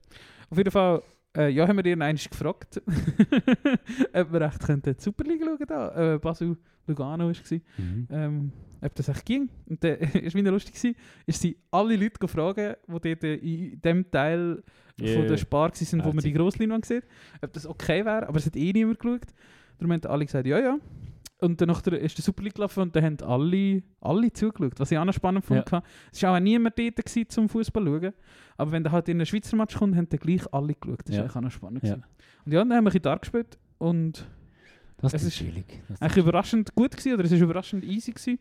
Auf jeden Fall, äh, ja, haben wir ihn eigentlich gefragt, ob wir echt könnten die Superliga schauen da. Äh, Basel Lugano war es. Mhm. ähm, ob das echt ging. Und dann ist wieder lustig gewesen, ist sie alle Leute gefragt, die dort in dem Teil Ja, von der. Spar waren, wo man die. Grossleinwand sieht, ob das okay wäre, aber es hat eh niemand geschaut. Darum haben alle gesagt, ja, ja. Und dann nachher ist der Super League gelaufen und dann haben alle, alle zugeschaut, was ich auch noch spannend fand. Es war auch niemand dort gewesen, zum Fußball zu schauen. Aber wenn da halt in einen Schweizer Match kommt, haben dann gleich alle geschaut. Das Ja. war eigentlich auch noch spannend. Ja. gewesen. Und ja, dann haben wir ein bisschen gespielt und Das Es ist chillig. Das eigentlich überraschend gut gewesen, oder es war überraschend easy gewesen.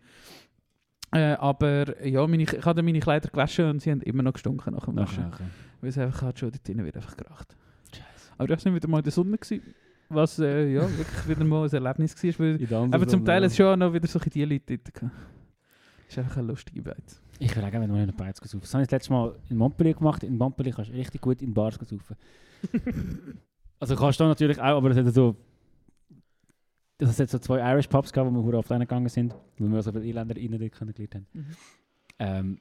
Äh, aber ja, meine, ich habe dann meine Kleider gewaschen und sie haben immer noch gestunken nach dem Waschen. Nachher. Weil es einfach halt schon dort drinnen wird einfach geraucht. Scheiße. Aber ich war wieder mal in der Sonne, gewesen, was äh, ja, wirklich wieder mal ein Erlebnis war. Weil, aber zum Teil ist schon noch wieder solche die Leute dort. ist einfach eine lustige Beiz. Ich will auch gerne mal in eine Beiz saufen. Das habe ich das letzte Mal in Montpellier gemacht. In Montpellier kannst du richtig gut in Bars saufen. also kannst du da natürlich auch, aber es hat so das hat so zwei Irish Pubs gehabt, wo wir verdammt oft reingegangen sind, weil wir so viele Irländer innen dort kennengelernt haben. Mhm. Ähm,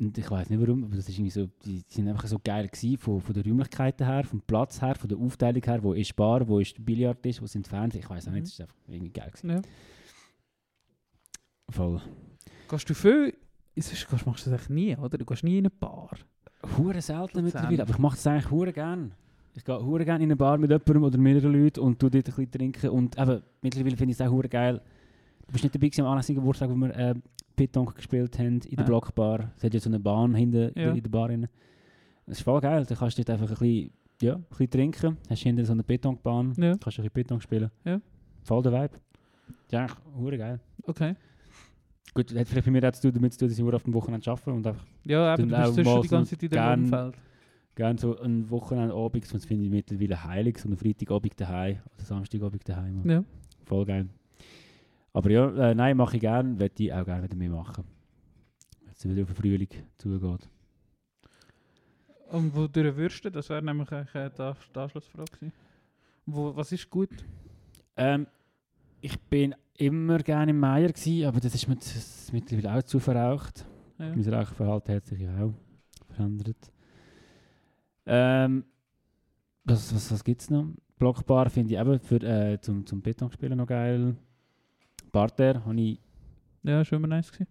und ich weiß nicht warum, aber das ist irgendwie so, die, die sind einfach so geil gewesen, von, von den Räumlichkeiten her, vom Platz her, von der Aufteilung her, wo ist Bar, wo ist Billard ist, wo sind Fernseher, ich weiß auch Mhm. nicht, das ist einfach irgendwie geil gewesen. Ja. Voll. Gehst du viel... Sonst machst du das eigentlich nie, oder? Du gehst nie in eine Bar. Hure selten mittlerweile, aber ich mache das eigentlich hure gern. Ich gehe hure gern in eine Bar mit jemandem oder mehreren Leuten und tu dort ein bisschen trinken und eben, mittlerweile finde ich es auch hure geil. Du bist nicht dabei gewesen am anlässigen Geburtstag, wo wir äh, Pittonk gespielt haben in der Ja. Blockbar. Es hat ja so eine Bahn hinten Ja. in der Bar. rein. Das ist voll geil, da kannst du dort einfach ein bisschen, ja, ein bisschen trinken. Hast hinten so eine Pittonkbahn, Ja. kannst ein bisschen Pittonk spielen. Ja. Voll der Vibe. Ja, hure geil. Okay. Gut, hat vielleicht bei mir auch zu tun, damit dass ich hure auf dem Wochenende arbeite und einfach Ja, aber du bist sonst schon die ganze Zeit in gern- Umfeld. gerne so ein Wochenendabend, das finde ich mittlerweile heilig, so einen Freitagabend daheim oder Samstagabend daheim. Ja. Voll geil. Aber ja, äh, nein, mache ich gerne, würde ich auch gerne wieder mehr machen. Wenn es wieder auf den Frühling zugeht. Und wodurch würdest du? Das wäre nämlich eigentlich äh, die Ansch- die Anschlussfrage gewesen. Wo, was ist gut? Ähm, ich bin immer gerne im Meier gewesen, aber das ist mir das ist mittlerweile auch zu verraucht. Ja. Mein Rauchverhalten hat sich ja auch verändert. Ähm, was was, was gibt es noch? Blockbar finde ich eben für, äh, zum, zum Beton spielen noch geil. Barter habe ich ja, ist immer nice gewesen.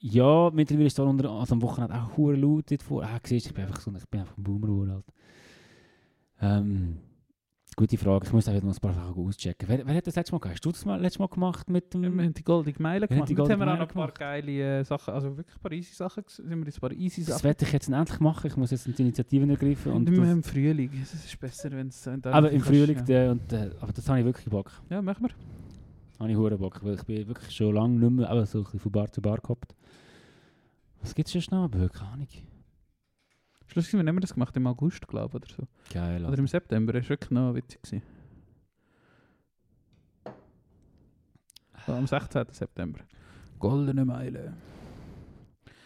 Ja, mittlerweile ist es unter, also am Wochenende auch hure laut dort vor. Ah, siehst, ich bin einfach so, ich bin einfach ein Boomer uralt. Ähm, gute Frage. Ich muss einfach noch ein paar Sachen auschecken. Wer, wer hat das letzte Mal gemacht? Hast du das mal, letztes Mal gemacht mit dem... Ja, wir haben die Goldige Meile haben gemacht. Jetzt haben wir auch noch ein paar geile äh, Sachen, also wirklich ein paar easy Sachen, sind wir jetzt ein paar easy das Sachen. werde ich jetzt endlich machen. Ich muss jetzt die Initiativen ergreifen. Und wir das, im Frühling. Es ist besser, wenn es... aber im Frühling, Ja, und, äh, aber das habe ich wirklich Bock. ja machen wir. Habe ich hure Bock, weil ich bin wirklich schon lange nicht mehr aber so ein bisschen von Bar zu Bar gehoppt. Was gibt es schon noch? Aber keine Ahnung. Schlussendlich haben wir das gemacht im August, glaube ich, oder so. Geil. Oder im September, das war wirklich noch witzig. Gewesen. So, am 16. September. Goldene Meile.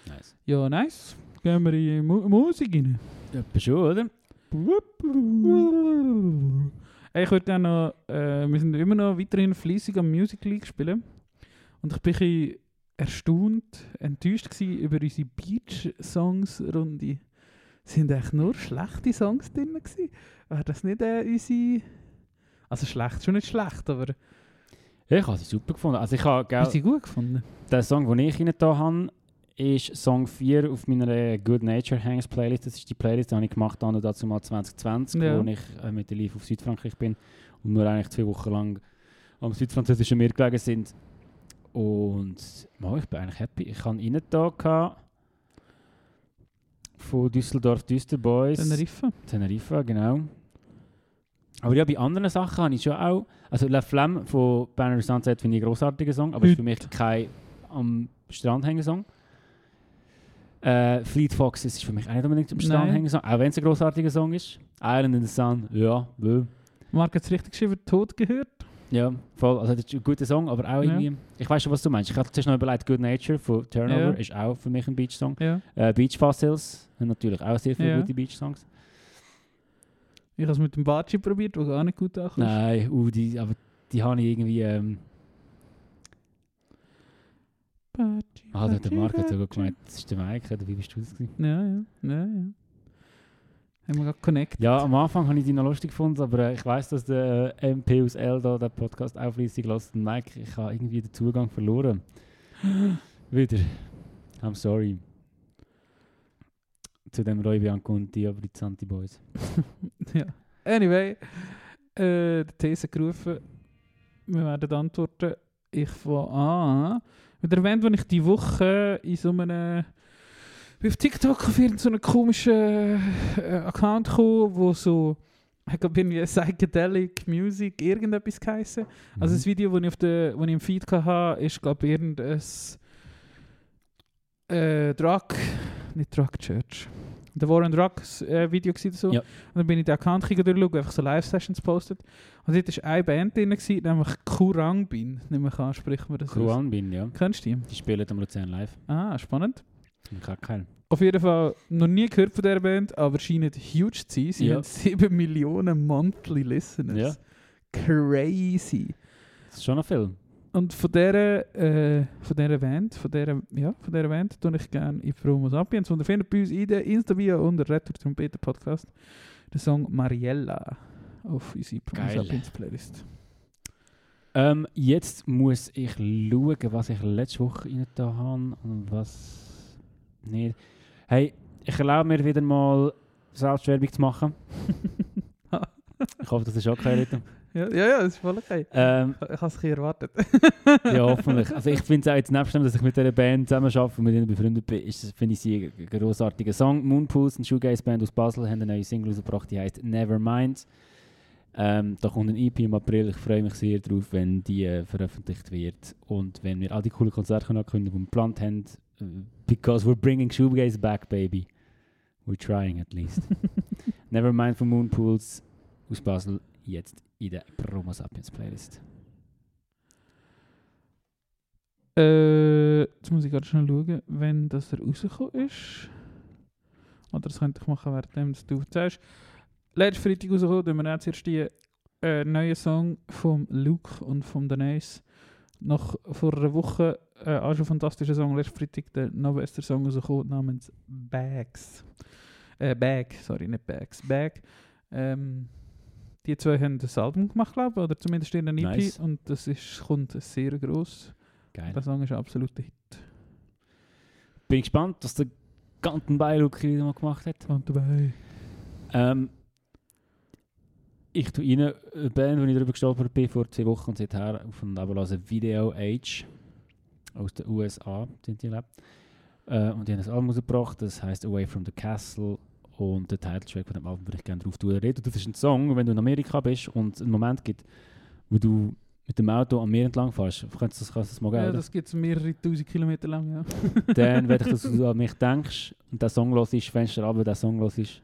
Nice. Ja, nice. Gehen wir in die Mu Musik rein. Ja, schon, oder? Ich würde gerne noch, äh, wir sind immer noch weiterhin fleissig am Music League spielen. Und ich bin ein bisschen erstaunt, enttäuscht gewesen über unsere Beach-Songs-Runde. Sind eigentlich nur schlechte Songs drin gewesen? Wäre das nicht äh, unsere... Also schlecht, schon nicht schlecht, aber Ja, ich habe sie super gefunden. Also ich habe, hast du sie gut gefunden? der Song, den ich rein da habe, ist Song 4 auf meiner äh, Good Nature Hangs Playlist. Das ist die Playlist, die habe ich gemacht habe, dazu mal 2020, Ja. wo ich äh, mit der Live auf Südfrankreich bin und wir eigentlich zwei Wochen lang am südfranzösischen Meer gelegen sind. Und ja, ich bin eigentlich happy. Ich habe da gehabt, von Düsseldorf Düster Boys. Tenerife? Teneriffa, genau. Aber ja, bei anderen Sachen habe ich schon auch. Also La Flamme von Banner Sunset finde ich einen grossartigen Song, aber ist für mich kein am Strand hängen Song. Äh, Fleet Foxes ist für mich auch nicht unbedingt Nein. hängen Song, auch wenn es ein grossartiger Song ist. Island in the Sun, ja, wö. Marc hat es richtig geschrieben, Tod gehört. Ja, voll. Also das ist ein guter Song, aber auch Ja. irgendwie. Ich weiß schon, was du meinst. Ich hatte zuerst noch überlegt, Good Nature von Turnover Ja. ist auch für mich ein Beach-Song. Ja. Äh, Beach Fossils haben natürlich auch sehr viele Ja. gute Beach-Songs. Ich habe es mit dem Baci probiert, der gar nicht gut ankommt. Nein, uh, die, aber die habe ich irgendwie. Ähm, Baci, ah, der, der Baci, Marc hat sogar gemeint, das ist der Mike, oder wie bist du das? Gewesen? Ja, ja, ja, ja. Haben wir gerade connected. Ja, am Anfang habe ich die noch lustig gefunden, aber äh, ich weiß, dass der äh, MP aus Elda den Podcast auch fleissig lässt. Und Mike, ich habe irgendwie den Zugang verloren. Wieder. I'm sorry. Zu dem Roy Bianco und die Abrizanti Boys. ja. Anyway, äh, der These gerufen. Wir werden antworten. Ich fange an. Mit der Event, wo ich die Woche in so einem. auf TikTok auf irgendeinen komischen äh, Account gekommen, wo so. Ich glaube, irgendwie Psychedelic Music irgendetwas geheißen. Also das Mhm. Video, das ich, auf der, das ich im Feed hatte, ist glaube ich irgendein äh, Drug, nicht Drug Church. Der Warren Drugs äh, Video oder so. Ja. Und dann bin ich den Account durchschauen, einfach so Live-Sessions postet. Und dort war eine Band drin, gewesen, nämlich Kurang Bin. Nicht mehr an, spricht man das aus. Kruan bin, ja. Kennst du die? Die spielen am Luzern live. Ah, spannend. Ich habe keinen. Auf jeden Fall noch nie gehört von dieser Band, aber scheint huge zu sein. Sie Ja. haben 7 Millionen Monthly Listeners. Ja. Crazy. Das ist schon ein Film. Und von dieser, äh, von dieser Band, von dieser, ja, von dieser Band tue ich gerne in Promo Sapiens. Und ihr findet bei uns in der Insta-Bio unter Retro Trompeter Podcast den Song Mariella auf unsere Promo. Sapiens Playlist. Ähm, jetzt muss ich schauen, was ich letzte Woche rein da habe und was nicht. Hey, ich erlaube mir wieder mal Selbstwerbung zu machen. ich hoffe, das ist okay, Rita. Ja, ja, ja, das ist voll okay. Ähm, Ich habe es erwartet. ja, hoffentlich. Also ich finde es auch jetzt nebst dem, dass ich mit dieser Band zusammen arbeite und mit ihnen befreundet bin, finde ich sie ein grossartiger Song. Moonpools, eine Shoegaze-Band aus Basel, haben eine neue Single rausgebracht, die heißt Nevermind. Ähm, da kommt ein EP im April. Ich freue mich sehr drauf, wenn die äh, veröffentlicht wird und wenn wir all die coolen Konzerte können ankündigen, die wir geplant haben. Because we're bringing Shoegaze back, baby. We're trying at least. Nevermind von Moonpools aus Basel, jetzt in der Promo Sapiens Playlist. Äh, jetzt muss ich gerade schnell schauen, wenn das rausgekommen ist. Oder das könnte ich machen, während du erzählst. Letzten Freitag rausgekommen, tun wir jetzt erst die äh, neuen Song von Luke und von Denise. Nach vor einer Woche äh, auch schon fantastischer Song. Letzten Freitag der noch bester Song rausgekommen namens Bags. Äh, Bag, sorry, nicht Bags. Bag. Ähm, die zwei haben das Album gemacht, glaube ich, oder zumindest in der EP. Nice. Und das ist, kommt sehr gross. Geil. Der Song ist ein absoluter Hit. Bin gespannt, was der Ganten Beiluck wieder mal gemacht hat. Dabei. Ähm, ich tue Ihnen eine Band, die ich darüber gestolpert bin vor zwei Wochen und seither auf dem Label also Video Age aus den USA sind die lebt. Äh, und die haben ein Album rausgebracht, das heißt Away from the Castle und der Titeltrack von dem Album würde ich gerne drauf tun. Reden. Das ist ein Song, wenn du in Amerika bist und es einen Moment gibt, wo du mit dem Auto am Meer entlang fährst. Kannst du das, kannst du das mal Ja, geben? das gibt es mehrere tausend Kilometer lang, ja. dann will ich, dass du an mich denkst und der Song los ist, Fenster runter, der Song los ist.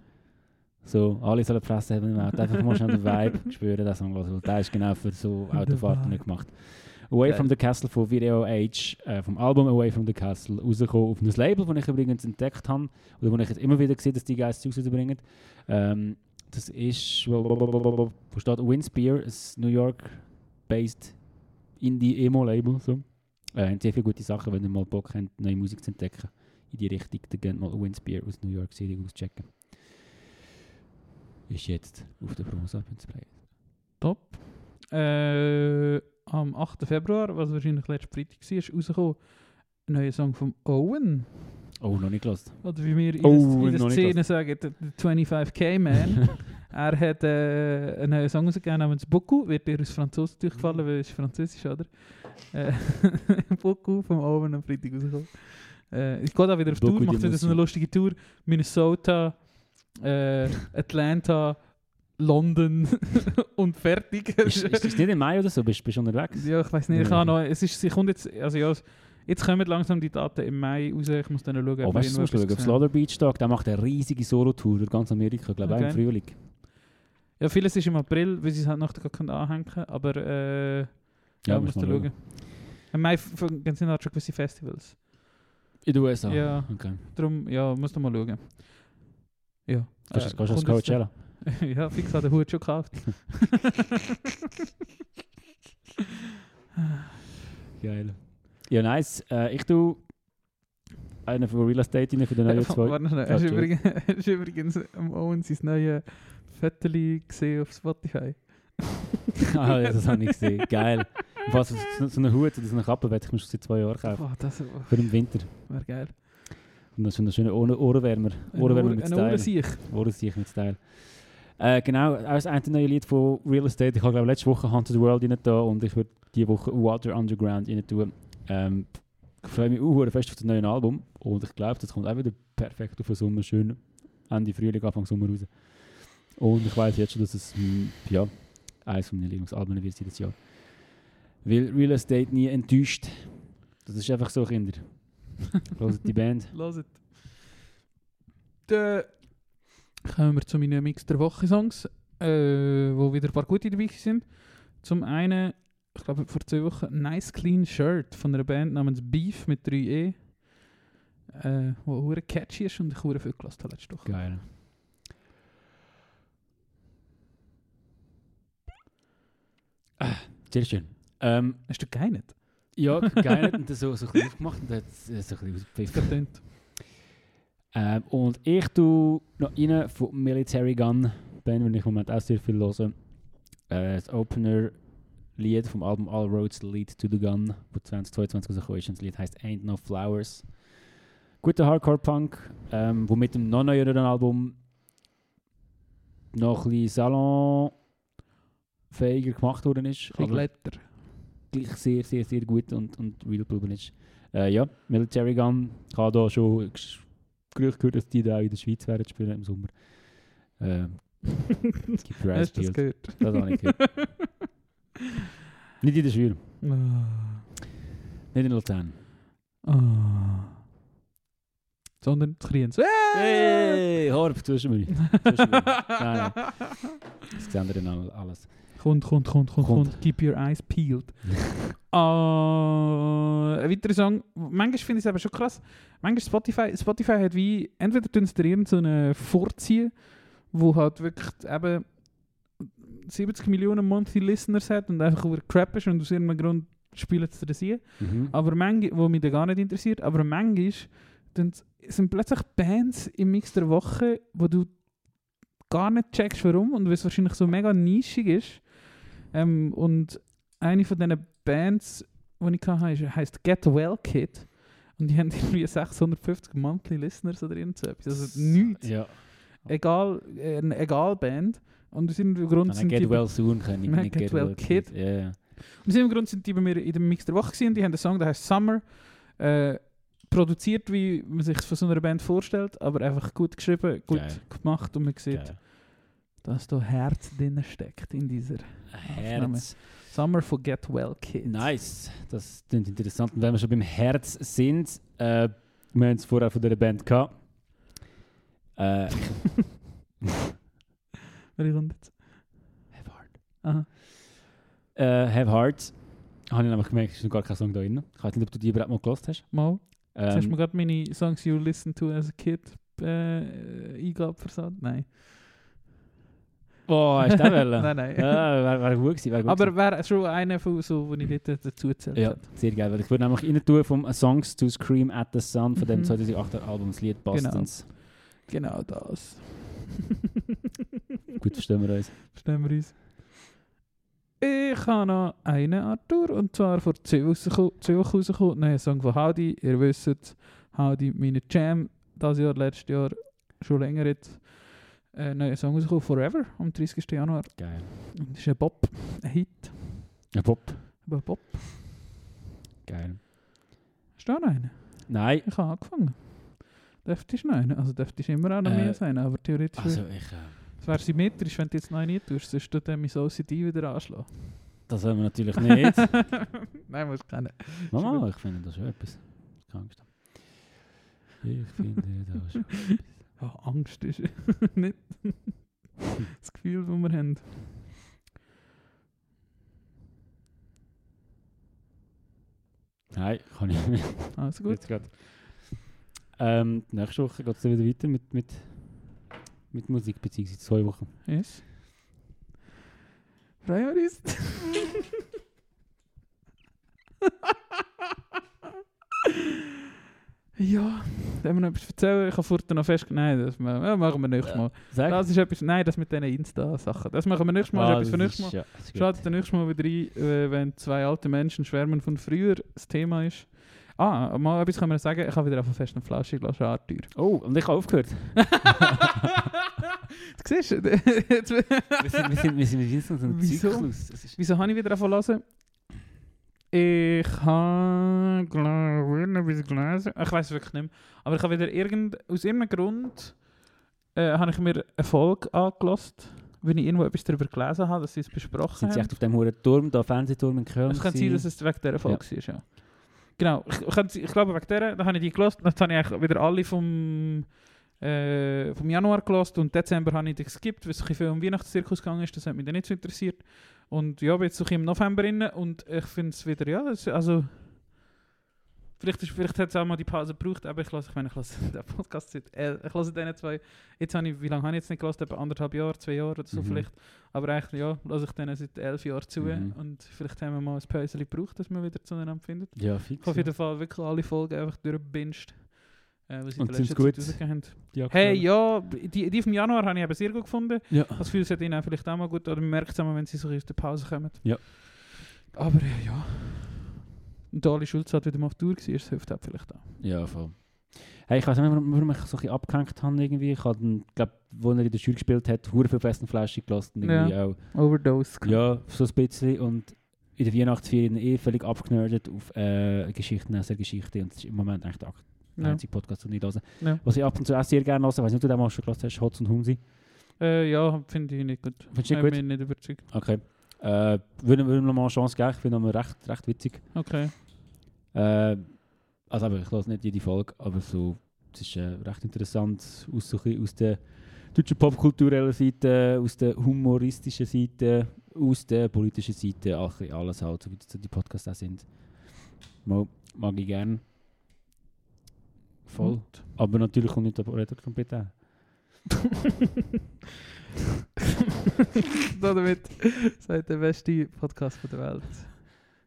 So, alle sollen Fresse haben im Auto. Einfach mal schnell den Vibe spüren, den Song los. Weil der ist genau für so Der Autofahrten nicht gemacht. Away from the Castle von Video Age, äh, vom Album Away from the Castle, rausgekommen auf ein Label, das ich übrigens entdeckt habe, oder wo ich jetzt immer wieder sehe, dass die Zeugs rausbringen. Ähm, das ist, wo steht Windspear, ein New York-based Indie-Emo-Label. So. Äh, sehr viele gute Sachen, wenn ihr mal Bock habt, neue Musik zu entdecken. In die Richtung, dann geht mal Windspear aus New York City auschecken. Ist jetzt auf der Promo Sapiens Play. Top. Äh, am 8. Februar, was wahrscheinlich letzten Freitag war, ist rausgekommen ein neuer Song von Owen. Oh, noch nicht gelassen. Oder wie wir in, Oh, in der Szene sagen, der, der 25k Man. er hat äh, einen neuen Song rausgegeben namens Beaucoup. Wird dir aus Französisch natürlich gefallen, weil es ist Französisch, oder? Äh, Beaucoup vom Owen am Freitag rausgekommen. Äh, ich gehe da wieder auf Tour, macht de wieder so eine lustige Tour. Minnesota, äh, Atlanta, London und fertig. ist, ist das nicht im Mai oder so? Bist du unterwegs? Ja, ich weiß nicht, ich Ja. habe noch, es ist, sie kommt jetzt, also ja, jetzt kommen langsam die Daten im Mai raus, ich muss dann schauen, Oh, weißt du, was schauen? Auf Slaughter Beach Tag, der macht eine riesige Solo-Tour durch ganz Amerika, glaube ich, auch im Okay. Frühling. Ja, vieles ist im April, weil sie es halt noch gar können anhängen aber äh, ja, muss musst du man schauen. Im Mai sind halt schon gewisse Festivals. In den USA? Ja. Okay. Darum, ja, musst du mal schauen. Ja. Gehst du Äh, jetzt- Coachella? ja, fix hat den Hut schon gekauft. Geil. Ja, nice. Äh, ich tue einen von Real Estate rein für den neuen zwei. Warte schnell, Ja, hast du übrigens, hast übrigens am Owen sein neues Viertel gesehen auf Spotify? ah, ja, das habe ich gesehen. Geil. Was, so, so einen Hut oder so eine Kappe werde ich mir schon seit zwei Jahren kaufen. Boah, das Für den Winter. wäre geil. Und dann so einen schönen Ohren Ohrenwärmer. Ohrenwärmer mit Ein Style. Ohrensiech. Ohrensiech mit Style. Äh, genau, auch das eine neue Lied von Real Estate. Ich habe glaube letzte Woche Haunted World rein da und ich würde diese Woche Water Underground rein tun. Ähm, ich freue mich auch fest auf das neue Album und ich glaube, das kommt auch wieder perfekt auf den Sommer, schön Ende Frühling, Anfang Sommer raus. Und ich weiß jetzt schon, dass es hm, ja, eines meiner Lieblingsalben wird dieses Jahr. Weil Real Estate nie enttäuscht. Das ist einfach so, Kinder. Hört die Band. Los it. Kommen wir zu meinen Mix der Woche Songs, äh, wo wieder ein paar gute dabei sind. Zum einen, ich glaube vor zwei Wochen, Nice Clean Shirt von einer Band namens Beef mit 3E. Äh, wo hure catchy ist und ich hure viel gelassen habe letzte Woche. Geil. Ah, sehr schön. Ähm, Hast du geeinigt? ja, geil. und dann so, so ein bisschen aufgemacht und dann hat es äh, so ein bisschen ausgepfiffen. Ähm, und ich tue noch rein von Military Gun, Band, die ich im Moment auch sehr viel höre. Äh, das Opener-Lied vom Album All Roads Lead to the Gun, das 2022 rausgekommen ist. Und das Lied heißt Ain't No Flowers. Guter Hardcore-Punk, ähm, wo mit dem noch neueren Album noch ein bisschen salonfähiger gemacht worden ist. Ein glatter. gleich sehr, sehr, sehr gut und, und real geblieben ist. Äh, ja, Military Gun. Ich habe da schon Gerüchte gehört, dass die da auch in der Schweiz werden spielen im Sommer. Äh, es gibt Hast du das gehört? Das habe ich gehört. Nicht in der Schweiz, Ah. nicht in Luzern. Ah. Sondern zu Kriens. Hey, Horb, zwischen mir. Zwischen mir. Nein, nein. Das wir dann all- alles. Kommt, kommt, kommt, kommt, Kommt. Keep your eyes peeled. Ah, ein weiterer Song. Manchmal finde ich es aber schon krass. Manchmal Spotify, Spotify hat wie, entweder tun sie dir irgendeinen vorziehen, wo halt wirklich eben 70 Millionen Monthly Listeners hat und einfach über Crap ist und aus irgendeinem Grund spielen sie das hier. Mhm. Aber manchmal, wo mich da gar nicht interessiert, aber manchmal dann sind plötzlich Bands im Mix der Woche, wo du gar nicht checkst, warum und weil es wahrscheinlich so mega nischig ist. Ähm, und eine von diesen Bands, die ich hatte, heisst Get Well Kid. Und die haben irgendwie 650 Monthly Listeners oder irgend so etwas. Also nichts. Ja. Egal, äh, eine Egal-Band. Und aus irgendeinem Grund sind Get die... Well Soon kann ich nicht Get Get, Well Kid. Ja, ja. Aus irgendeinem Grund sind die bei mir in dem Mix der Woche gewesen und die haben einen Song, der heißt Summer. Äh, produziert, wie man sich von so einer Band vorstellt, aber einfach gut geschrieben, gut Geil. gemacht und man sieht, Geil. dass da Herz drin steckt in dieser Herz. Summer for Get Well Kids. Nice, das klingt interessant. Und wenn wir schon beim Herz sind, äh, wir haben es vorher von dieser Band gehabt. Äh, Welche kommt jetzt? Have Heart. Aha. Äh, Have Heart. Habe ich nämlich gemerkt, es ist noch gar kein Song da drin. Ich weiß nicht, ob du die überhaupt mal gelost hast. Mal. Jetzt hast du mir Ähm, gerade meine Songs You Listen to as a Kid äh, Eingabe versandt? Nein. Oh, hast du den wollen? nein, nein. Ja, wäre wär gut gewesen. Wär gut aber wäre schon einer von so, die ich dort dazu gewesen. ja, sehr geil. Weil ich würde nämlich rein tun vom Songs to Scream at the Sun von dem Mhm. 2008er Album, das Lied Bostons. Genau das. Gut, verstehen wir uns. Verstehen wir uns? Ich habe noch einen Arthur und zwar vor zwei Wochen rausgekommen. Neuer Song von Howdy. Ihr wisst Howdy, meine Jam. Das Jahr, letztes Jahr, schon länger jetzt. Äh, neuer Song rausgekommen, Forever, am 30. Januar. Geil. Und Das ist ein Bop, ein Hit. Ja, Pop. Aber Bop. Geil. Hast du auch noch einen? Nein, Ich habe angefangen. Dürftest du noch einen? Also dürftest immer auch noch Äh, mehr sein, aber theoretisch also ich... Äh, es wäre symmetrisch, wenn du jetzt noch einen nicht tust, sonst tut dann mein OCD wieder anschlagen. das wollen wir natürlich nicht. Nein, muss kennen. Mama, ich finde das schon etwas. Keine Angst. Ich finde das schon. Ja, Angst ist nicht das Gefühl, das wir haben. Nein, kann ich nicht. Also gut. Jetzt grad. Ähm, nächste Woche geht es wieder weiter mit, mit, mit Musik, beziehungsweise zwei Wochen. Yes. Freuen wir uns. ja, wenn wir noch etwas erzählen, ich habe vorhin noch fest... Nein, das machen wir nächstes Mal. Sag. Das ist etwas... Nein, das mit diesen Insta-Sachen. Das machen wir nächstes Mal. Ah, das ist etwas für das nächstes Mal. ja, das. Schaut dann nächstes Mal wieder rein, äh, wenn zwei alte Menschen schwärmen von früher das Thema ist. Ah, mal etwas können wir sagen. Ich habe wieder auf fest einen Flauschig gelassen, Arthur. Oh, und ich habe aufgehört. Du siehst, jetzt- wir sind, wir sind, wir sind, wir sind so ein Wieso? Zyklus. Das ist, wieso habe ich wieder davon gelesen? Ich habe, glaube ich, gelesen. Ich weiß es wirklich nicht mehr. Aber ich habe wieder irgend, aus irgendeinem Grund äh, habe ich mir eine Folge angelost, wenn ich irgendwo etwas darüber gelesen habe, dass sie es besprochen sind sie haben. echt auf dem hohen Turm, da Fernsehturm in Köln? Es kann sein, dass es wegen dieser Folge war, ja. Genau, ich, ich, ich glaube wegen dieser, da habe ich die gelost, jetzt habe ich eigentlich wieder alle vom, äh, vom Januar gelost und Dezember habe ich die geskippt, weil es ein viel um Weihnachtszirkus gegangen ist, das hat mich dann nicht so interessiert. Und ja, bin jetzt so im November rein und ich finde es wieder, ja, also Vielleicht, ist- vielleicht hat es auch mal die Pause gebraucht, aber ich lasse, ich meine, ich lasse den Podcast seit, el- ich lasse denen zwei, jetzt habe ich, wie lange habe ich jetzt nicht gelassen? Etwa anderthalb Jahre, zwei Jahre oder so Mhm. vielleicht. Aber eigentlich, ja, lasse ich denen seit elf Jahren zu Mhm. und vielleicht haben wir mal ein Päuschen gebraucht, dass wir wieder zueinander finden. Ja, Ich fix. habe auf jeden Fall wirklich alle Folgen einfach durchgebinged, äh, was sie Und in der sind's letzten gut? Zeit rausgegeben haben. Die Hey, ja, die, die vom Januar habe ich eben sehr gut gefunden. Ja. Das Gefühl, es hat ihnen auch vielleicht auch mal gut, oder man merkt es auch mal, wenn sie so aus der Pause kommen. Ja. Aber äh, ja. Und da alle Schulzeit wieder mal auf Tour war, das hilft auch vielleicht auch. Ja, voll. Hey, ich weiß nicht, warum, warum ich so ein bisschen abgehängt habe irgendwie. Ich habe, glaube wo er in der Schule gespielt hat, hure viel Fest und Flaschig gelassen. und Irgendwie auch. Overdose. Ja, so ein bisschen. Und in der Weihnachtsferien eh völlig abgenördet auf äh, Geschichten der Geschichte. Und das ist im Moment eigentlich der Ja. einzige Podcast, den ich höre. Ja. Was ich ab und zu auch sehr gerne höre, weiß nicht, ob du den mal schon gehört hast, Hotz und Humsi. Äh, ja, finde ich nicht gut. Findest du Hat nicht gut? nicht überzeugt. Okay. Äh, würden wir noch mal eine Chance geben, ich finde ihn recht, recht witzig. Okay. Äh, also aber ich höre nicht jede Folge, aber so, es ist äh, recht interessant aus, so aus der deutschen popkulturellen Seite, aus der humoristischen Seite, aus der politischen Seite, auch alles halt, so wie die Podcasts auch sind. Mal, mag ich gern. Voll. Gut. Aber natürlich kommt nicht der auch. Damit seid der beste Podcast von der Welt.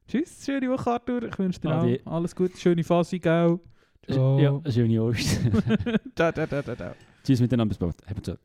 Tschüss, schöne Woche, Arthur. Ich wünsche dir Ade. auch alles Gute, schöne Phase, gell? Ja, schöne Ost. ciao, ciao, ciao, ciao. ciao. Tschüss miteinander, bis bald. Habt